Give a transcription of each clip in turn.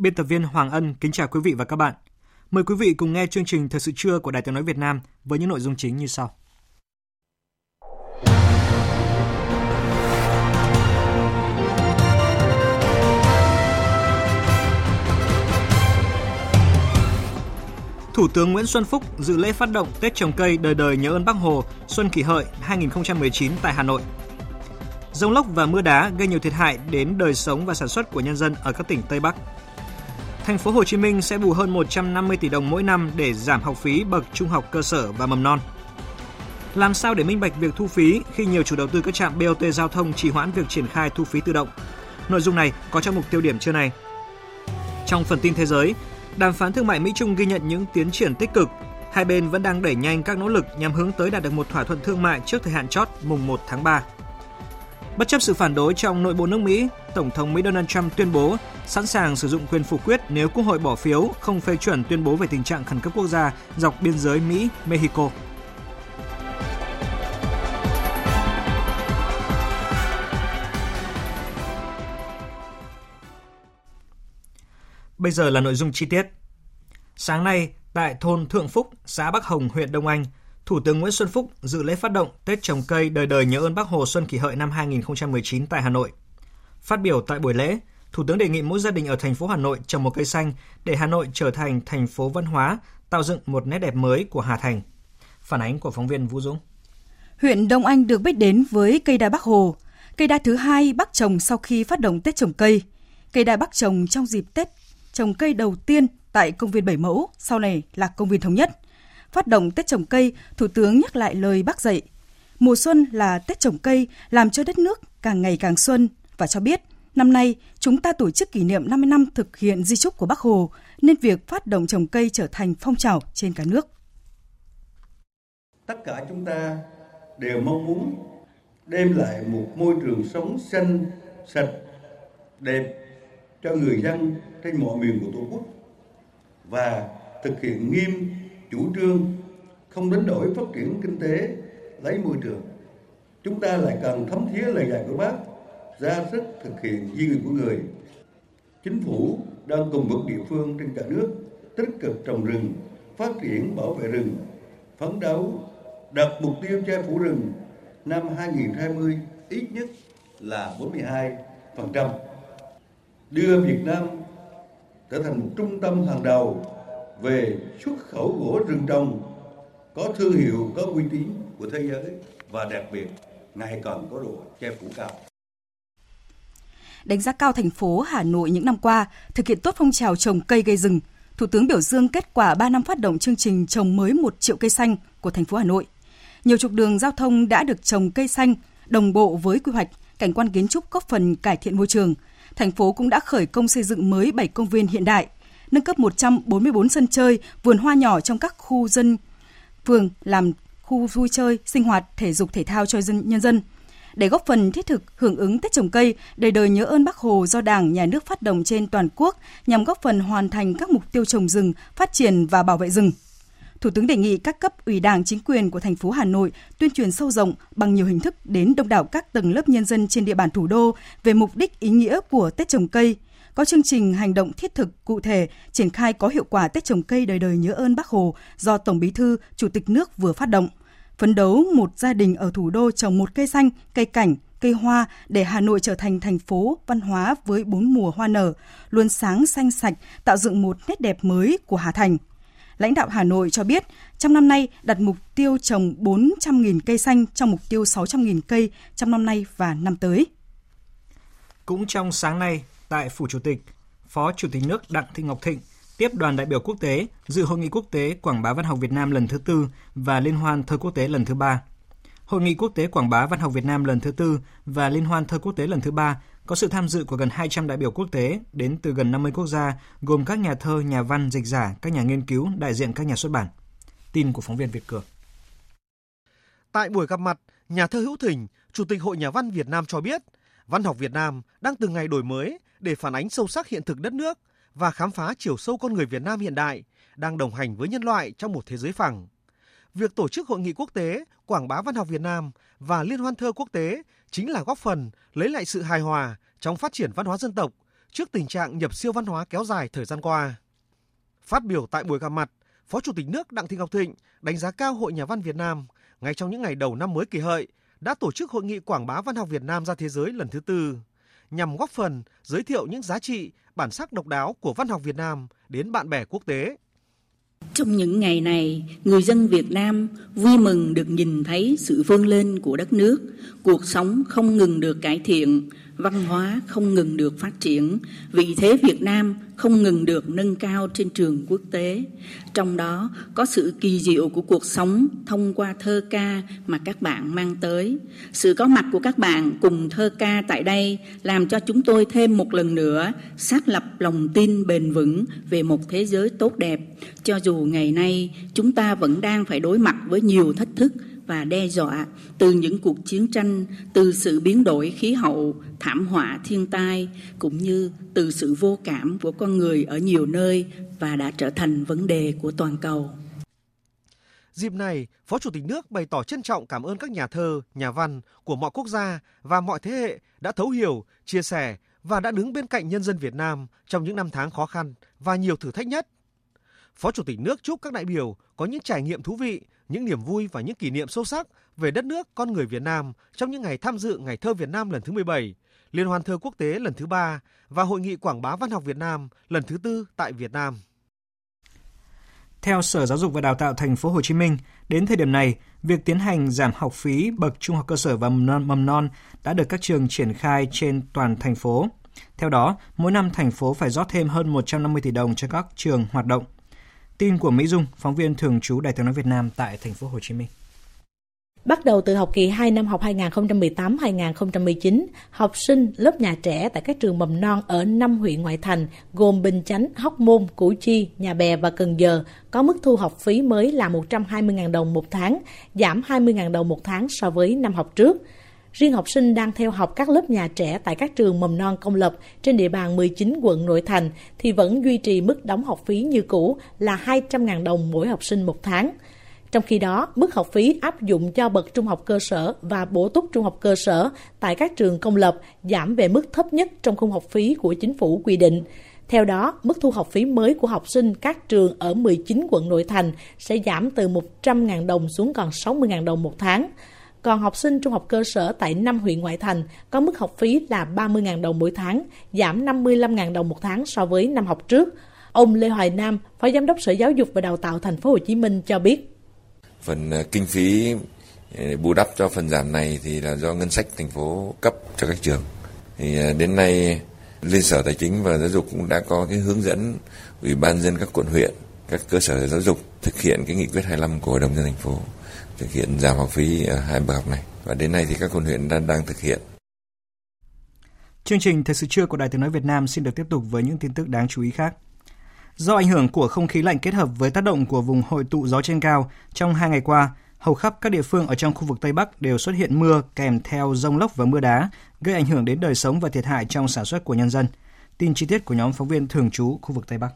Biên tập viên Hoàng Ân kính chào quý vị và các bạn. Mời quý vị cùng nghe chương trình Thời sự trưa của Đài Tiếng nói Việt Nam với những nội dung chính như sau. Thủ tướng Nguyễn Xuân Phúc dự lễ phát động Tết trồng cây đời đời nhớ ơn Bác Hồ, Xuân Kỷ Hợi 2019 tại Hà Nội. Rông lốc và mưa đá gây nhiều thiệt hại đến đời sống và sản xuất của nhân dân ở các tỉnh Tây Bắc thành phố Hồ Chí Minh sẽ bù hơn 150 tỷ đồng mỗi năm để giảm học phí bậc trung học cơ sở và mầm non. Làm sao để minh bạch việc thu phí khi nhiều chủ đầu tư các trạm BOT giao thông trì hoãn việc triển khai thu phí tự động? Nội dung này có trong mục tiêu điểm trưa này. Trong phần tin thế giới, đàm phán thương mại Mỹ Trung ghi nhận những tiến triển tích cực. Hai bên vẫn đang đẩy nhanh các nỗ lực nhằm hướng tới đạt được một thỏa thuận thương mại trước thời hạn chót mùng 1 tháng 3. Bất chấp sự phản đối trong nội bộ nước Mỹ, Tổng thống Mỹ Donald Trump tuyên bố sẵn sàng sử dụng quyền phủ quyết nếu Quốc hội bỏ phiếu không phê chuẩn tuyên bố về tình trạng khẩn cấp quốc gia dọc biên giới Mỹ-Mexico. Bây giờ là nội dung chi tiết. Sáng nay, tại thôn Thượng Phúc, xã Bắc Hồng, huyện Đông Anh, Thủ tướng Nguyễn Xuân Phúc dự lễ phát động Tết trồng cây đời đời nhớ ơn Bác Hồ Xuân Kỷ Hợi năm 2019 tại Hà Nội. Phát biểu tại buổi lễ, Thủ tướng đề nghị mỗi gia đình ở thành phố Hà Nội trồng một cây xanh để Hà Nội trở thành thành phố văn hóa, tạo dựng một nét đẹp mới của Hà Thành. Phản ánh của phóng viên Vũ Dũng. Huyện Đông Anh được biết đến với cây đa Bắc Hồ, cây đa thứ hai Bắc trồng sau khi phát động Tết trồng cây. Cây đa Bắc trồng trong dịp Tết trồng cây đầu tiên tại công viên Bảy Mẫu, sau này là công viên Thống Nhất. Phát động Tết trồng cây, Thủ tướng nhắc lại lời bác dạy. Mùa xuân là Tết trồng cây, làm cho đất nước càng ngày càng xuân và cho biết năm nay chúng ta tổ chức kỷ niệm 50 năm thực hiện di trúc của Bác Hồ nên việc phát động trồng cây trở thành phong trào trên cả nước. Tất cả chúng ta đều mong muốn đem lại một môi trường sống xanh, sạch, đẹp cho người dân trên mọi miền của Tổ quốc và thực hiện nghiêm chủ trương không đánh đổi phát triển kinh tế lấy môi trường. Chúng ta lại cần thấm thía lời dạy của bác ra sức thực hiện di nguyện của người. Chính phủ đang cùng với địa phương trên cả nước tích cực trồng rừng, phát triển bảo vệ rừng, phấn đấu đặt mục tiêu che phủ rừng năm 2020 ít nhất là 42%. Đưa Việt Nam trở thành một trung tâm hàng đầu về xuất khẩu gỗ rừng trồng có thương hiệu, có uy tín của thế giới và đặc biệt ngày càng có độ che phủ cao đánh giá cao thành phố Hà Nội những năm qua thực hiện tốt phong trào trồng cây gây rừng. Thủ tướng biểu dương kết quả 3 năm phát động chương trình trồng mới 1 triệu cây xanh của thành phố Hà Nội. Nhiều trục đường giao thông đã được trồng cây xanh đồng bộ với quy hoạch, cảnh quan kiến trúc góp phần cải thiện môi trường. Thành phố cũng đã khởi công xây dựng mới 7 công viên hiện đại, nâng cấp 144 sân chơi, vườn hoa nhỏ trong các khu dân phường làm khu vui chơi, sinh hoạt, thể dục thể thao cho dân nhân dân để góp phần thiết thực hưởng ứng Tết trồng cây, đời đời nhớ ơn Bác Hồ do Đảng, Nhà nước phát động trên toàn quốc nhằm góp phần hoàn thành các mục tiêu trồng rừng, phát triển và bảo vệ rừng. Thủ tướng đề nghị các cấp ủy Đảng, chính quyền của thành phố Hà Nội tuyên truyền sâu rộng bằng nhiều hình thức đến đông đảo các tầng lớp nhân dân trên địa bàn thủ đô về mục đích ý nghĩa của Tết trồng cây, có chương trình hành động thiết thực cụ thể triển khai có hiệu quả Tết trồng cây đời đời nhớ ơn Bác Hồ do Tổng Bí thư, Chủ tịch nước vừa phát động phấn đấu một gia đình ở thủ đô trồng một cây xanh, cây cảnh, cây hoa để Hà Nội trở thành thành phố văn hóa với bốn mùa hoa nở, luôn sáng xanh sạch, tạo dựng một nét đẹp mới của Hà Thành. Lãnh đạo Hà Nội cho biết, trong năm nay đặt mục tiêu trồng 400.000 cây xanh trong mục tiêu 600.000 cây trong năm nay và năm tới. Cũng trong sáng nay, tại Phủ Chủ tịch, Phó Chủ tịch nước Đặng Thị Ngọc Thịnh tiếp đoàn đại biểu quốc tế dự Hội nghị quốc tế Quảng bá văn học Việt Nam lần thứ tư và Liên hoan thơ quốc tế lần thứ ba. Hội nghị quốc tế Quảng bá văn học Việt Nam lần thứ tư và Liên hoan thơ quốc tế lần thứ ba có sự tham dự của gần 200 đại biểu quốc tế đến từ gần 50 quốc gia, gồm các nhà thơ, nhà văn, dịch giả, các nhà nghiên cứu, đại diện các nhà xuất bản. Tin của phóng viên Việt Cường. Tại buổi gặp mặt, nhà thơ Hữu Thỉnh, Chủ tịch Hội Nhà văn Việt Nam cho biết, văn học Việt Nam đang từng ngày đổi mới để phản ánh sâu sắc hiện thực đất nước và khám phá chiều sâu con người Việt Nam hiện đại, đang đồng hành với nhân loại trong một thế giới phẳng. Việc tổ chức hội nghị quốc tế quảng bá văn học Việt Nam và liên hoan thơ quốc tế chính là góp phần lấy lại sự hài hòa trong phát triển văn hóa dân tộc trước tình trạng nhập siêu văn hóa kéo dài thời gian qua. Phát biểu tại buổi gặp mặt, Phó Chủ tịch nước Đặng Thị Ngọc Thịnh đánh giá cao Hội Nhà văn Việt Nam ngay trong những ngày đầu năm mới kỳ hợi đã tổ chức hội nghị quảng bá văn học Việt Nam ra thế giới lần thứ tư nhằm góp phần giới thiệu những giá trị, bản sắc độc đáo của văn học Việt Nam đến bạn bè quốc tế. Trong những ngày này, người dân Việt Nam vui mừng được nhìn thấy sự vươn lên của đất nước, cuộc sống không ngừng được cải thiện, văn hóa không ngừng được phát triển, vị thế Việt Nam không ngừng được nâng cao trên trường quốc tế. Trong đó có sự kỳ diệu của cuộc sống thông qua thơ ca mà các bạn mang tới. Sự có mặt của các bạn cùng thơ ca tại đây làm cho chúng tôi thêm một lần nữa xác lập lòng tin bền vững về một thế giới tốt đẹp. Cho dù ngày nay chúng ta vẫn đang phải đối mặt với nhiều thách thức và đe dọa từ những cuộc chiến tranh, từ sự biến đổi khí hậu, thảm họa thiên tai cũng như từ sự vô cảm của con người ở nhiều nơi và đã trở thành vấn đề của toàn cầu. Dịp này, Phó Chủ tịch nước bày tỏ trân trọng cảm ơn các nhà thơ, nhà văn của mọi quốc gia và mọi thế hệ đã thấu hiểu, chia sẻ và đã đứng bên cạnh nhân dân Việt Nam trong những năm tháng khó khăn và nhiều thử thách nhất. Phó Chủ tịch nước chúc các đại biểu có những trải nghiệm thú vị những niềm vui và những kỷ niệm sâu sắc về đất nước con người Việt Nam trong những ngày tham dự Ngày thơ Việt Nam lần thứ 17, Liên hoan thơ quốc tế lần thứ 3 và Hội nghị quảng bá văn học Việt Nam lần thứ tư tại Việt Nam. Theo Sở Giáo dục và Đào tạo Thành phố Hồ Chí Minh, đến thời điểm này, việc tiến hành giảm học phí bậc trung học cơ sở và mầm non đã được các trường triển khai trên toàn thành phố. Theo đó, mỗi năm thành phố phải rót thêm hơn 150 tỷ đồng cho các trường hoạt động. Tin của Mỹ Dung, phóng viên thường trú Đài tiếng nói Việt Nam tại thành phố Hồ Chí Minh. Bắt đầu từ học kỳ 2 năm học 2018-2019, học sinh lớp nhà trẻ tại các trường mầm non ở 5 huyện ngoại thành gồm Bình Chánh, Hóc Môn, Củ Chi, Nhà Bè và Cần Giờ có mức thu học phí mới là 120.000 đồng một tháng, giảm 20.000 đồng một tháng so với năm học trước. Riêng học sinh đang theo học các lớp nhà trẻ tại các trường mầm non công lập trên địa bàn 19 quận nội thành thì vẫn duy trì mức đóng học phí như cũ là 200.000 đồng mỗi học sinh một tháng. Trong khi đó, mức học phí áp dụng cho bậc trung học cơ sở và bổ túc trung học cơ sở tại các trường công lập giảm về mức thấp nhất trong khung học phí của chính phủ quy định. Theo đó, mức thu học phí mới của học sinh các trường ở 19 quận nội thành sẽ giảm từ 100.000 đồng xuống còn 60.000 đồng một tháng. Còn học sinh trung học cơ sở tại 5 huyện ngoại thành có mức học phí là 30.000 đồng mỗi tháng, giảm 55.000 đồng một tháng so với năm học trước. Ông Lê Hoài Nam, Phó Giám đốc Sở Giáo dục và Đào tạo Thành phố Hồ Chí Minh cho biết. Phần ờ, kinh phí ờ, bù đắp cho phần giảm này thì là do ngân sách thành phố cấp cho các trường. Thì ờ, đến nay Liên Sở Tài chính và Giáo dục cũng đã có cái hướng dẫn Ủy ban dân các quận huyện, các cơ sở giáo dục thực hiện cái nghị quyết 25 của Hội đồng dân thành phố thực hiện giảm học phí ở hai bậc học này và đến nay thì các quận huyện đang đang thực hiện. Chương trình Thời sự trưa của Đài Tiếng nói Việt Nam xin được tiếp tục với những tin tức đáng chú ý khác. Do ảnh hưởng của không khí lạnh kết hợp với tác động của vùng hội tụ gió trên cao, trong hai ngày qua, hầu khắp các địa phương ở trong khu vực Tây Bắc đều xuất hiện mưa kèm theo rông lốc và mưa đá, gây ảnh hưởng đến đời sống và thiệt hại trong sản xuất của nhân dân. Tin chi tiết của nhóm phóng viên thường trú khu vực Tây Bắc.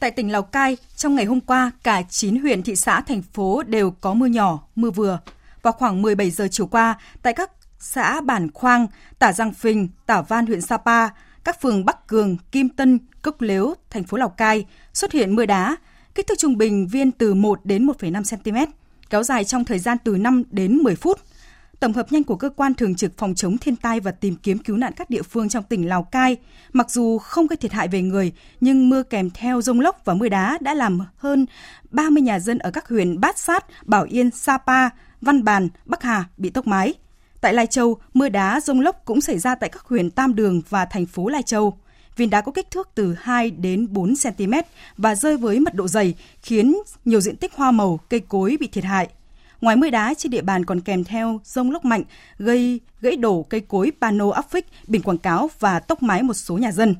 Tại tỉnh Lào Cai, trong ngày hôm qua, cả 9 huyện, thị xã, thành phố đều có mưa nhỏ, mưa vừa. Vào khoảng 17 giờ chiều qua, tại các xã Bản Khoang, Tả Giang Phình, Tả Văn huyện Sapa, các phường Bắc Cường, Kim Tân, Cốc Lếu, thành phố Lào Cai xuất hiện mưa đá, kích thước trung bình viên từ 1 đến 1,5 cm, kéo dài trong thời gian từ 5 đến 10 phút. Tổng hợp nhanh của cơ quan thường trực phòng chống thiên tai và tìm kiếm cứu nạn các địa phương trong tỉnh Lào Cai, mặc dù không gây thiệt hại về người, nhưng mưa kèm theo rông lốc và mưa đá đã làm hơn 30 nhà dân ở các huyện Bát Sát, Bảo Yên, Sapa, Văn Bàn, Bắc Hà bị tốc mái. Tại Lai Châu, mưa đá rông lốc cũng xảy ra tại các huyện Tam Đường và thành phố Lai Châu. Viên đá có kích thước từ 2 đến 4 cm và rơi với mật độ dày, khiến nhiều diện tích hoa màu, cây cối bị thiệt hại. Ngoài mưa đá, trên địa bàn còn kèm theo rông lốc mạnh, gây gãy đổ cây cối pano áp phích, biển quảng cáo và tốc mái một số nhà dân.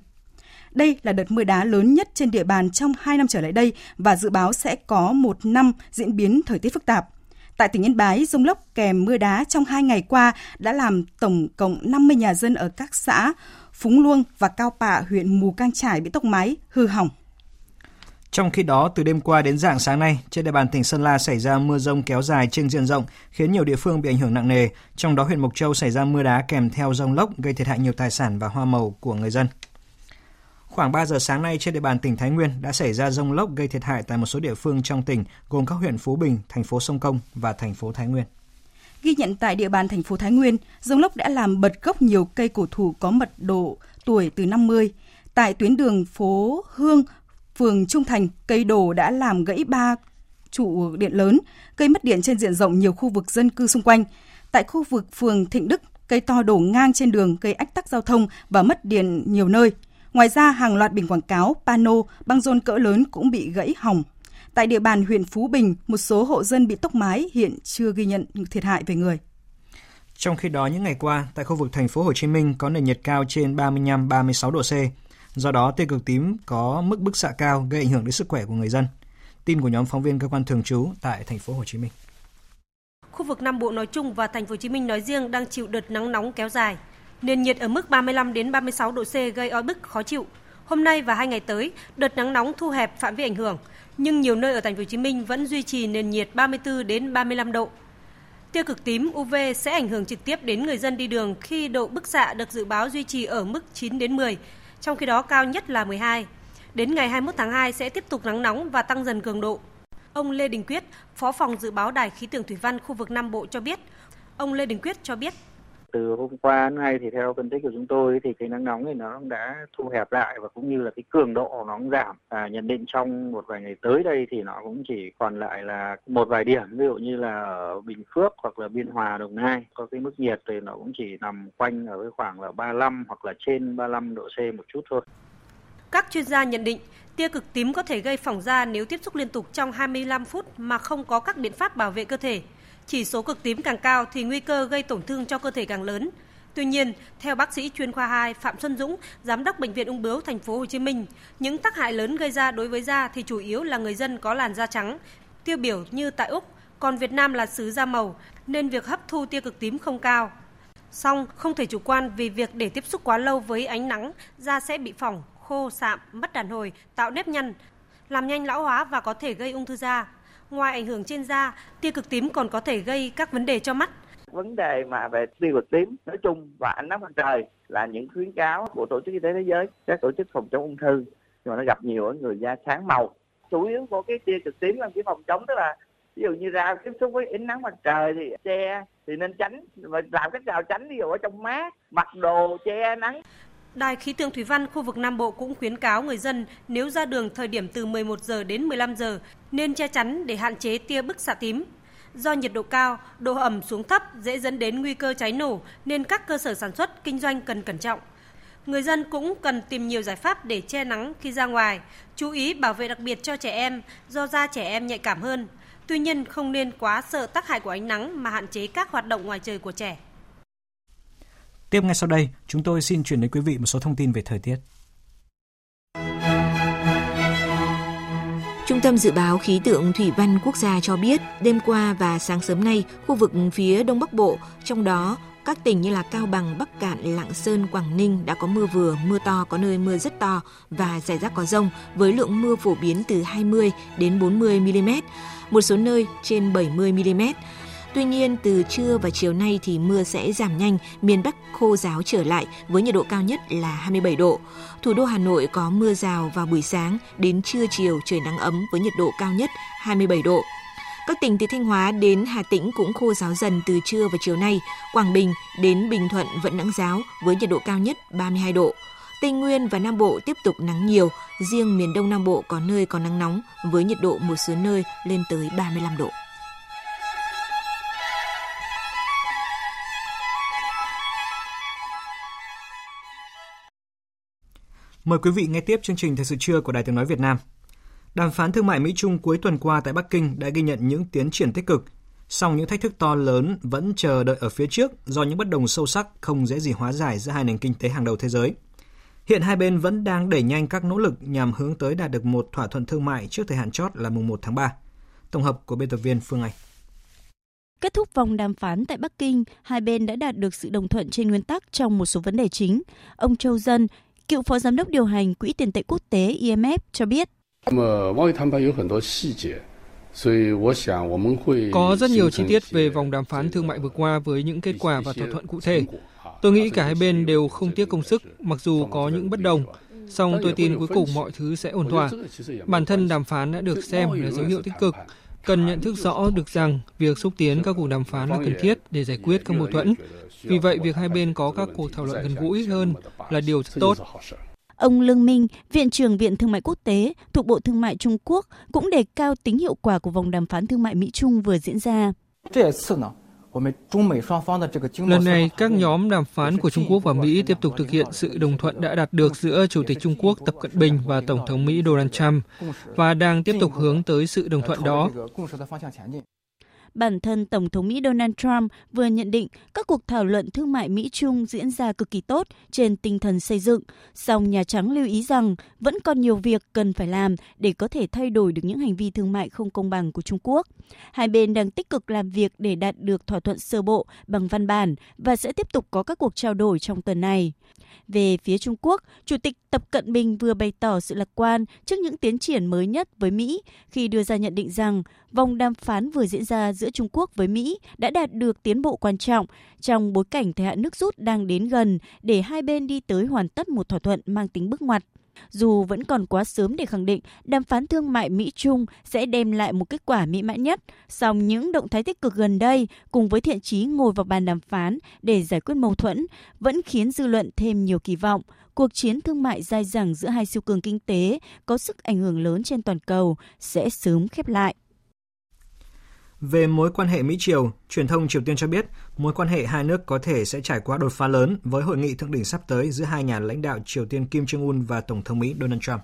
Đây là đợt mưa đá lớn nhất trên địa bàn trong 2 năm trở lại đây và dự báo sẽ có một năm diễn biến thời tiết phức tạp. Tại tỉnh Yên Bái, rông lốc kèm mưa đá trong hai ngày qua đã làm tổng cộng 50 nhà dân ở các xã Phúng Luông và Cao Pạ, huyện Mù Cang Trải bị tốc mái, hư hỏng. Trong khi đó, từ đêm qua đến dạng sáng nay, trên địa bàn tỉnh Sơn La xảy ra mưa rông kéo dài trên diện rộng, khiến nhiều địa phương bị ảnh hưởng nặng nề. Trong đó huyện Mộc Châu xảy ra mưa đá kèm theo rông lốc gây thiệt hại nhiều tài sản và hoa màu của người dân. Khoảng 3 giờ sáng nay trên địa bàn tỉnh Thái Nguyên đã xảy ra rông lốc gây thiệt hại tại một số địa phương trong tỉnh, gồm các huyện Phú Bình, thành phố Sông Công và thành phố Thái Nguyên. Ghi nhận tại địa bàn thành phố Thái Nguyên, rông lốc đã làm bật gốc nhiều cây cổ thụ có mật độ tuổi từ 50. Tại tuyến đường phố Hương, phường Trung Thành, cây đổ đã làm gãy ba trụ điện lớn, gây mất điện trên diện rộng nhiều khu vực dân cư xung quanh. Tại khu vực phường Thịnh Đức, cây to đổ ngang trên đường gây ách tắc giao thông và mất điện nhiều nơi. Ngoài ra, hàng loạt biển quảng cáo, pano, băng rôn cỡ lớn cũng bị gãy hỏng. Tại địa bàn huyện Phú Bình, một số hộ dân bị tốc mái hiện chưa ghi nhận thiệt hại về người. Trong khi đó, những ngày qua, tại khu vực thành phố Hồ Chí Minh có nền nhiệt cao trên 35-36 độ C. Do đó, tia cực tím có mức bức xạ cao gây ảnh hưởng đến sức khỏe của người dân. Tin của nhóm phóng viên cơ quan thường trú tại thành phố Hồ Chí Minh. Khu vực Nam Bộ nói chung và thành phố Hồ Chí Minh nói riêng đang chịu đợt nắng nóng kéo dài. Nền nhiệt ở mức 35 đến 36 độ C gây oi bức khó chịu. Hôm nay và hai ngày tới, đợt nắng nóng thu hẹp phạm vi ảnh hưởng, nhưng nhiều nơi ở thành phố Hồ Chí Minh vẫn duy trì nền nhiệt 34 đến 35 độ. Tia cực tím UV sẽ ảnh hưởng trực tiếp đến người dân đi đường khi độ bức xạ được dự báo duy trì ở mức 9 đến 10, trong khi đó cao nhất là 12. Đến ngày 21 tháng 2 sẽ tiếp tục nắng nóng và tăng dần cường độ. Ông Lê Đình Quyết, Phó phòng dự báo Đài khí tượng thủy văn khu vực Nam Bộ cho biết. Ông Lê Đình Quyết cho biết từ hôm qua đến nay thì theo phân tích của chúng tôi thì cái nắng nóng này nó đã thu hẹp lại và cũng như là cái cường độ nó cũng giảm. À, nhận định trong một vài ngày tới đây thì nó cũng chỉ còn lại là một vài điểm ví dụ như là ở Bình Phước hoặc là Biên Hòa, Đồng Nai có cái mức nhiệt thì nó cũng chỉ nằm quanh ở cái khoảng là 35 hoặc là trên 35 độ C một chút thôi. Các chuyên gia nhận định tia cực tím có thể gây phỏng da nếu tiếp xúc liên tục trong 25 phút mà không có các biện pháp bảo vệ cơ thể chỉ số cực tím càng cao thì nguy cơ gây tổn thương cho cơ thể càng lớn. Tuy nhiên, theo bác sĩ chuyên khoa 2 Phạm Xuân Dũng, giám đốc bệnh viện ung bướu thành phố Hồ Chí Minh, những tác hại lớn gây ra đối với da thì chủ yếu là người dân có làn da trắng, tiêu biểu như tại Úc, còn Việt Nam là xứ da màu nên việc hấp thu tia cực tím không cao. Song không thể chủ quan vì việc để tiếp xúc quá lâu với ánh nắng, da sẽ bị phỏng, khô, sạm, mất đàn hồi, tạo nếp nhăn, làm nhanh lão hóa và có thể gây ung thư da. Ngoài ảnh hưởng trên da, tia cực tím còn có thể gây các vấn đề cho mắt. Vấn đề mà về tia cực tím nói chung và ánh nắng mặt trời là những khuyến cáo của Tổ chức Y tế Thế giới, các tổ chức phòng chống ung thư, nhưng mà nó gặp nhiều ở người da sáng màu. Chủ yếu của cái tia cực tím là cái phòng chống tức là ví dụ như ra tiếp xúc với ánh nắng mặt trời thì che thì nên tránh và làm cách nào tránh ví dụ ở trong mát mặc đồ che nắng Đài khí tượng thủy văn khu vực Nam Bộ cũng khuyến cáo người dân nếu ra đường thời điểm từ 11 giờ đến 15 giờ nên che chắn để hạn chế tia bức xạ tím. Do nhiệt độ cao, độ ẩm xuống thấp dễ dẫn đến nguy cơ cháy nổ nên các cơ sở sản xuất, kinh doanh cần cẩn trọng. Người dân cũng cần tìm nhiều giải pháp để che nắng khi ra ngoài, chú ý bảo vệ đặc biệt cho trẻ em do da trẻ em nhạy cảm hơn. Tuy nhiên không nên quá sợ tác hại của ánh nắng mà hạn chế các hoạt động ngoài trời của trẻ. Tiếp ngay sau đây, chúng tôi xin chuyển đến quý vị một số thông tin về thời tiết. Trung tâm Dự báo Khí tượng Thủy văn Quốc gia cho biết, đêm qua và sáng sớm nay, khu vực phía Đông Bắc Bộ, trong đó các tỉnh như là Cao Bằng, Bắc Cạn, Lạng Sơn, Quảng Ninh đã có mưa vừa, mưa to, có nơi mưa rất to và rải rác có rông với lượng mưa phổ biến từ 20 đến 40 mm, một số nơi trên 70 mm. Tuy nhiên, từ trưa và chiều nay thì mưa sẽ giảm nhanh, miền Bắc khô giáo trở lại với nhiệt độ cao nhất là 27 độ. Thủ đô Hà Nội có mưa rào vào buổi sáng, đến trưa chiều trời nắng ấm với nhiệt độ cao nhất 27 độ. Các tỉnh từ Thanh Hóa đến Hà Tĩnh cũng khô giáo dần từ trưa và chiều nay. Quảng Bình đến Bình Thuận vẫn nắng giáo với nhiệt độ cao nhất 32 độ. Tây Nguyên và Nam Bộ tiếp tục nắng nhiều, riêng miền Đông Nam Bộ có nơi có nắng nóng với nhiệt độ một số nơi lên tới 35 độ. Mời quý vị nghe tiếp chương trình Thời sự trưa của Đài Tiếng Nói Việt Nam. Đàm phán thương mại Mỹ-Trung cuối tuần qua tại Bắc Kinh đã ghi nhận những tiến triển tích cực, song những thách thức to lớn vẫn chờ đợi ở phía trước do những bất đồng sâu sắc không dễ gì hóa giải giữa hai nền kinh tế hàng đầu thế giới. Hiện hai bên vẫn đang đẩy nhanh các nỗ lực nhằm hướng tới đạt được một thỏa thuận thương mại trước thời hạn chót là mùng 1 tháng 3. Tổng hợp của biên tập viên Phương Anh. Kết thúc vòng đàm phán tại Bắc Kinh, hai bên đã đạt được sự đồng thuận trên nguyên tắc trong một số vấn đề chính. Ông Châu Dân, cựu phó giám đốc điều hành Quỹ tiền tệ quốc tế IMF cho biết. Có rất nhiều chi tiết về vòng đàm phán thương mại vừa qua với những kết quả và thỏa thuận cụ thể. Tôi nghĩ cả hai bên đều không tiếc công sức, mặc dù có những bất đồng. Song tôi tin cuối cùng mọi thứ sẽ ổn thỏa. Bản thân đàm phán đã được xem là dấu hiệu tích cực. Cần nhận thức rõ được rằng việc xúc tiến các cuộc đàm phán là cần thiết để giải quyết các mâu thuẫn. Vì vậy, việc hai bên có các cuộc thảo luận gần gũi hơn là điều rất tốt. Ông Lương Minh, Viện trưởng Viện Thương mại Quốc tế thuộc Bộ Thương mại Trung Quốc cũng đề cao tính hiệu quả của vòng đàm phán thương mại Mỹ-Trung vừa diễn ra. Lần này, các nhóm đàm phán của Trung Quốc và Mỹ tiếp tục thực hiện sự đồng thuận đã đạt được giữa Chủ tịch Trung Quốc Tập Cận Bình và Tổng thống Mỹ Donald Trump và đang tiếp tục hướng tới sự đồng thuận đó. Bản thân Tổng thống Mỹ Donald Trump vừa nhận định các cuộc thảo luận thương mại Mỹ-Trung diễn ra cực kỳ tốt trên tinh thần xây dựng, song Nhà Trắng lưu ý rằng vẫn còn nhiều việc cần phải làm để có thể thay đổi được những hành vi thương mại không công bằng của Trung Quốc. Hai bên đang tích cực làm việc để đạt được thỏa thuận sơ bộ bằng văn bản và sẽ tiếp tục có các cuộc trao đổi trong tuần này. Về phía Trung Quốc, Chủ tịch Tập Cận Bình vừa bày tỏ sự lạc quan trước những tiến triển mới nhất với Mỹ khi đưa ra nhận định rằng vòng đàm phán vừa diễn ra giữa Trung Quốc với Mỹ đã đạt được tiến bộ quan trọng trong bối cảnh thời hạn nước rút đang đến gần để hai bên đi tới hoàn tất một thỏa thuận mang tính bước ngoặt. Dù vẫn còn quá sớm để khẳng định đàm phán thương mại Mỹ-Trung sẽ đem lại một kết quả mỹ mãn nhất, song những động thái tích cực gần đây cùng với thiện chí ngồi vào bàn đàm phán để giải quyết mâu thuẫn vẫn khiến dư luận thêm nhiều kỳ vọng. Cuộc chiến thương mại dai dẳng giữa hai siêu cường kinh tế có sức ảnh hưởng lớn trên toàn cầu sẽ sớm khép lại. Về mối quan hệ Mỹ-Triều, truyền thông Triều Tiên cho biết mối quan hệ hai nước có thể sẽ trải qua đột phá lớn với hội nghị thượng đỉnh sắp tới giữa hai nhà lãnh đạo Triều Tiên Kim Jong-un và Tổng thống Mỹ Donald Trump.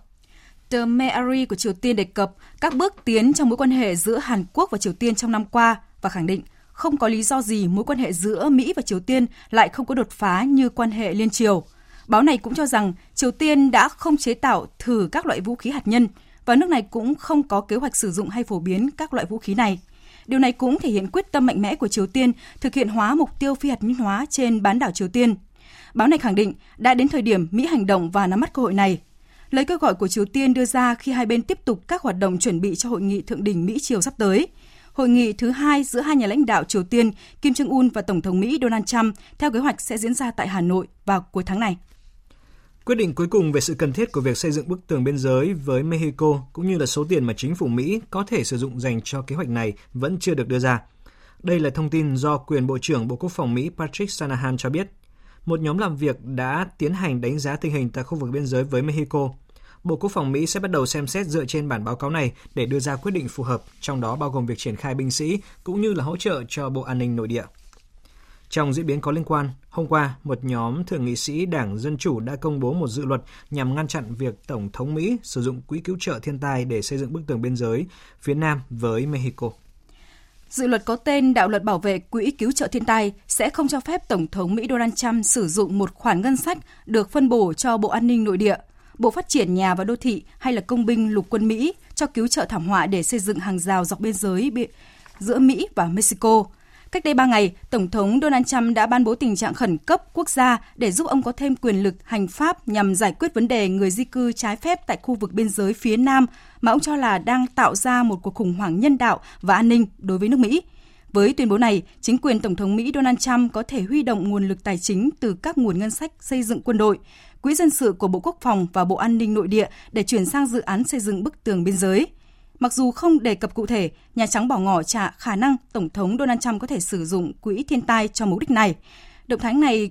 Tờ Mary của Triều Tiên đề cập các bước tiến trong mối quan hệ giữa Hàn Quốc và Triều Tiên trong năm qua và khẳng định không có lý do gì mối quan hệ giữa Mỹ và Triều Tiên lại không có đột phá như quan hệ liên triều. Báo này cũng cho rằng Triều Tiên đã không chế tạo thử các loại vũ khí hạt nhân và nước này cũng không có kế hoạch sử dụng hay phổ biến các loại vũ khí này. Điều này cũng thể hiện quyết tâm mạnh mẽ của Triều Tiên thực hiện hóa mục tiêu phi hạt nhân hóa trên bán đảo Triều Tiên. Báo này khẳng định đã đến thời điểm Mỹ hành động và nắm bắt cơ hội này. Lời kêu gọi của Triều Tiên đưa ra khi hai bên tiếp tục các hoạt động chuẩn bị cho hội nghị thượng đỉnh Mỹ Triều sắp tới. Hội nghị thứ hai giữa hai nhà lãnh đạo Triều Tiên Kim Jong Un và Tổng thống Mỹ Donald Trump theo kế hoạch sẽ diễn ra tại Hà Nội vào cuối tháng này. Quyết định cuối cùng về sự cần thiết của việc xây dựng bức tường biên giới với Mexico cũng như là số tiền mà chính phủ Mỹ có thể sử dụng dành cho kế hoạch này vẫn chưa được đưa ra. Đây là thông tin do quyền Bộ trưởng Bộ Quốc phòng Mỹ Patrick Shanahan cho biết. Một nhóm làm việc đã tiến hành đánh giá tình hình tại khu vực biên giới với Mexico. Bộ Quốc phòng Mỹ sẽ bắt đầu xem xét dựa trên bản báo cáo này để đưa ra quyết định phù hợp, trong đó bao gồm việc triển khai binh sĩ cũng như là hỗ trợ cho Bộ An ninh Nội địa. Trong diễn biến có liên quan, hôm qua, một nhóm thượng nghị sĩ Đảng Dân Chủ đã công bố một dự luật nhằm ngăn chặn việc Tổng thống Mỹ sử dụng quỹ cứu trợ thiên tai để xây dựng bức tường biên giới phía Nam với Mexico. Dự luật có tên Đạo luật bảo vệ quỹ cứu trợ thiên tai sẽ không cho phép Tổng thống Mỹ Donald Trump sử dụng một khoản ngân sách được phân bổ cho Bộ An ninh Nội địa, Bộ Phát triển Nhà và Đô thị hay là Công binh Lục quân Mỹ cho cứu trợ thảm họa để xây dựng hàng rào dọc biên giới giữa Mỹ và Mexico – Cách đây 3 ngày, Tổng thống Donald Trump đã ban bố tình trạng khẩn cấp quốc gia để giúp ông có thêm quyền lực hành pháp nhằm giải quyết vấn đề người di cư trái phép tại khu vực biên giới phía Nam mà ông cho là đang tạo ra một cuộc khủng hoảng nhân đạo và an ninh đối với nước Mỹ. Với tuyên bố này, chính quyền Tổng thống Mỹ Donald Trump có thể huy động nguồn lực tài chính từ các nguồn ngân sách xây dựng quân đội, quỹ dân sự của Bộ Quốc phòng và Bộ An ninh Nội địa để chuyển sang dự án xây dựng bức tường biên giới. Mặc dù không đề cập cụ thể, Nhà Trắng bỏ ngỏ trả khả năng Tổng thống Donald Trump có thể sử dụng quỹ thiên tai cho mục đích này. Động thái này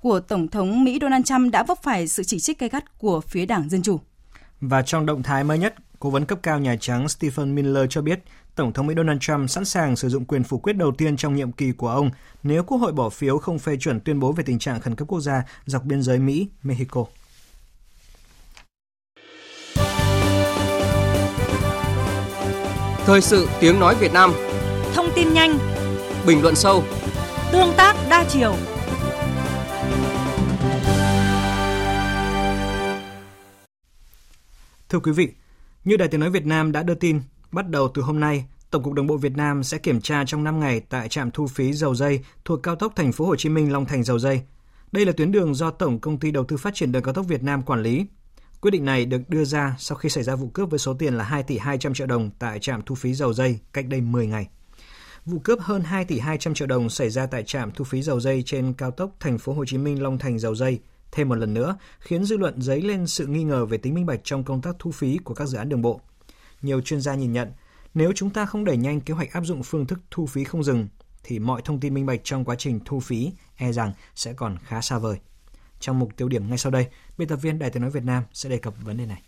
của Tổng thống Mỹ Donald Trump đã vấp phải sự chỉ trích gay gắt của phía Đảng Dân Chủ. Và trong động thái mới nhất, Cố vấn cấp cao Nhà Trắng Stephen Miller cho biết Tổng thống Mỹ Donald Trump sẵn sàng sử dụng quyền phủ quyết đầu tiên trong nhiệm kỳ của ông nếu Quốc hội bỏ phiếu không phê chuẩn tuyên bố về tình trạng khẩn cấp quốc gia dọc biên giới Mỹ-Mexico. Thời sự tiếng nói Việt Nam Thông tin nhanh Bình luận sâu Tương tác đa chiều Thưa quý vị, như Đài Tiếng Nói Việt Nam đã đưa tin, bắt đầu từ hôm nay, Tổng cục Đường bộ Việt Nam sẽ kiểm tra trong 5 ngày tại trạm thu phí dầu dây thuộc cao tốc Thành phố Hồ Chí Minh Long Thành dầu dây. Đây là tuyến đường do Tổng công ty Đầu tư Phát triển đường cao tốc Việt Nam quản lý. Quyết định này được đưa ra sau khi xảy ra vụ cướp với số tiền là 2 tỷ 200 triệu đồng tại trạm thu phí dầu dây cách đây 10 ngày. Vụ cướp hơn 2 tỷ 200 triệu đồng xảy ra tại trạm thu phí dầu dây trên cao tốc Thành phố Hồ Chí Minh Long Thành dầu dây thêm một lần nữa khiến dư luận dấy lên sự nghi ngờ về tính minh bạch trong công tác thu phí của các dự án đường bộ. Nhiều chuyên gia nhìn nhận, nếu chúng ta không đẩy nhanh kế hoạch áp dụng phương thức thu phí không dừng, thì mọi thông tin minh bạch trong quá trình thu phí e rằng sẽ còn khá xa vời. Trong mục tiêu điểm ngay sau đây, biên tập viên Đài Tiếng Nói Việt Nam sẽ đề cập vấn đề này.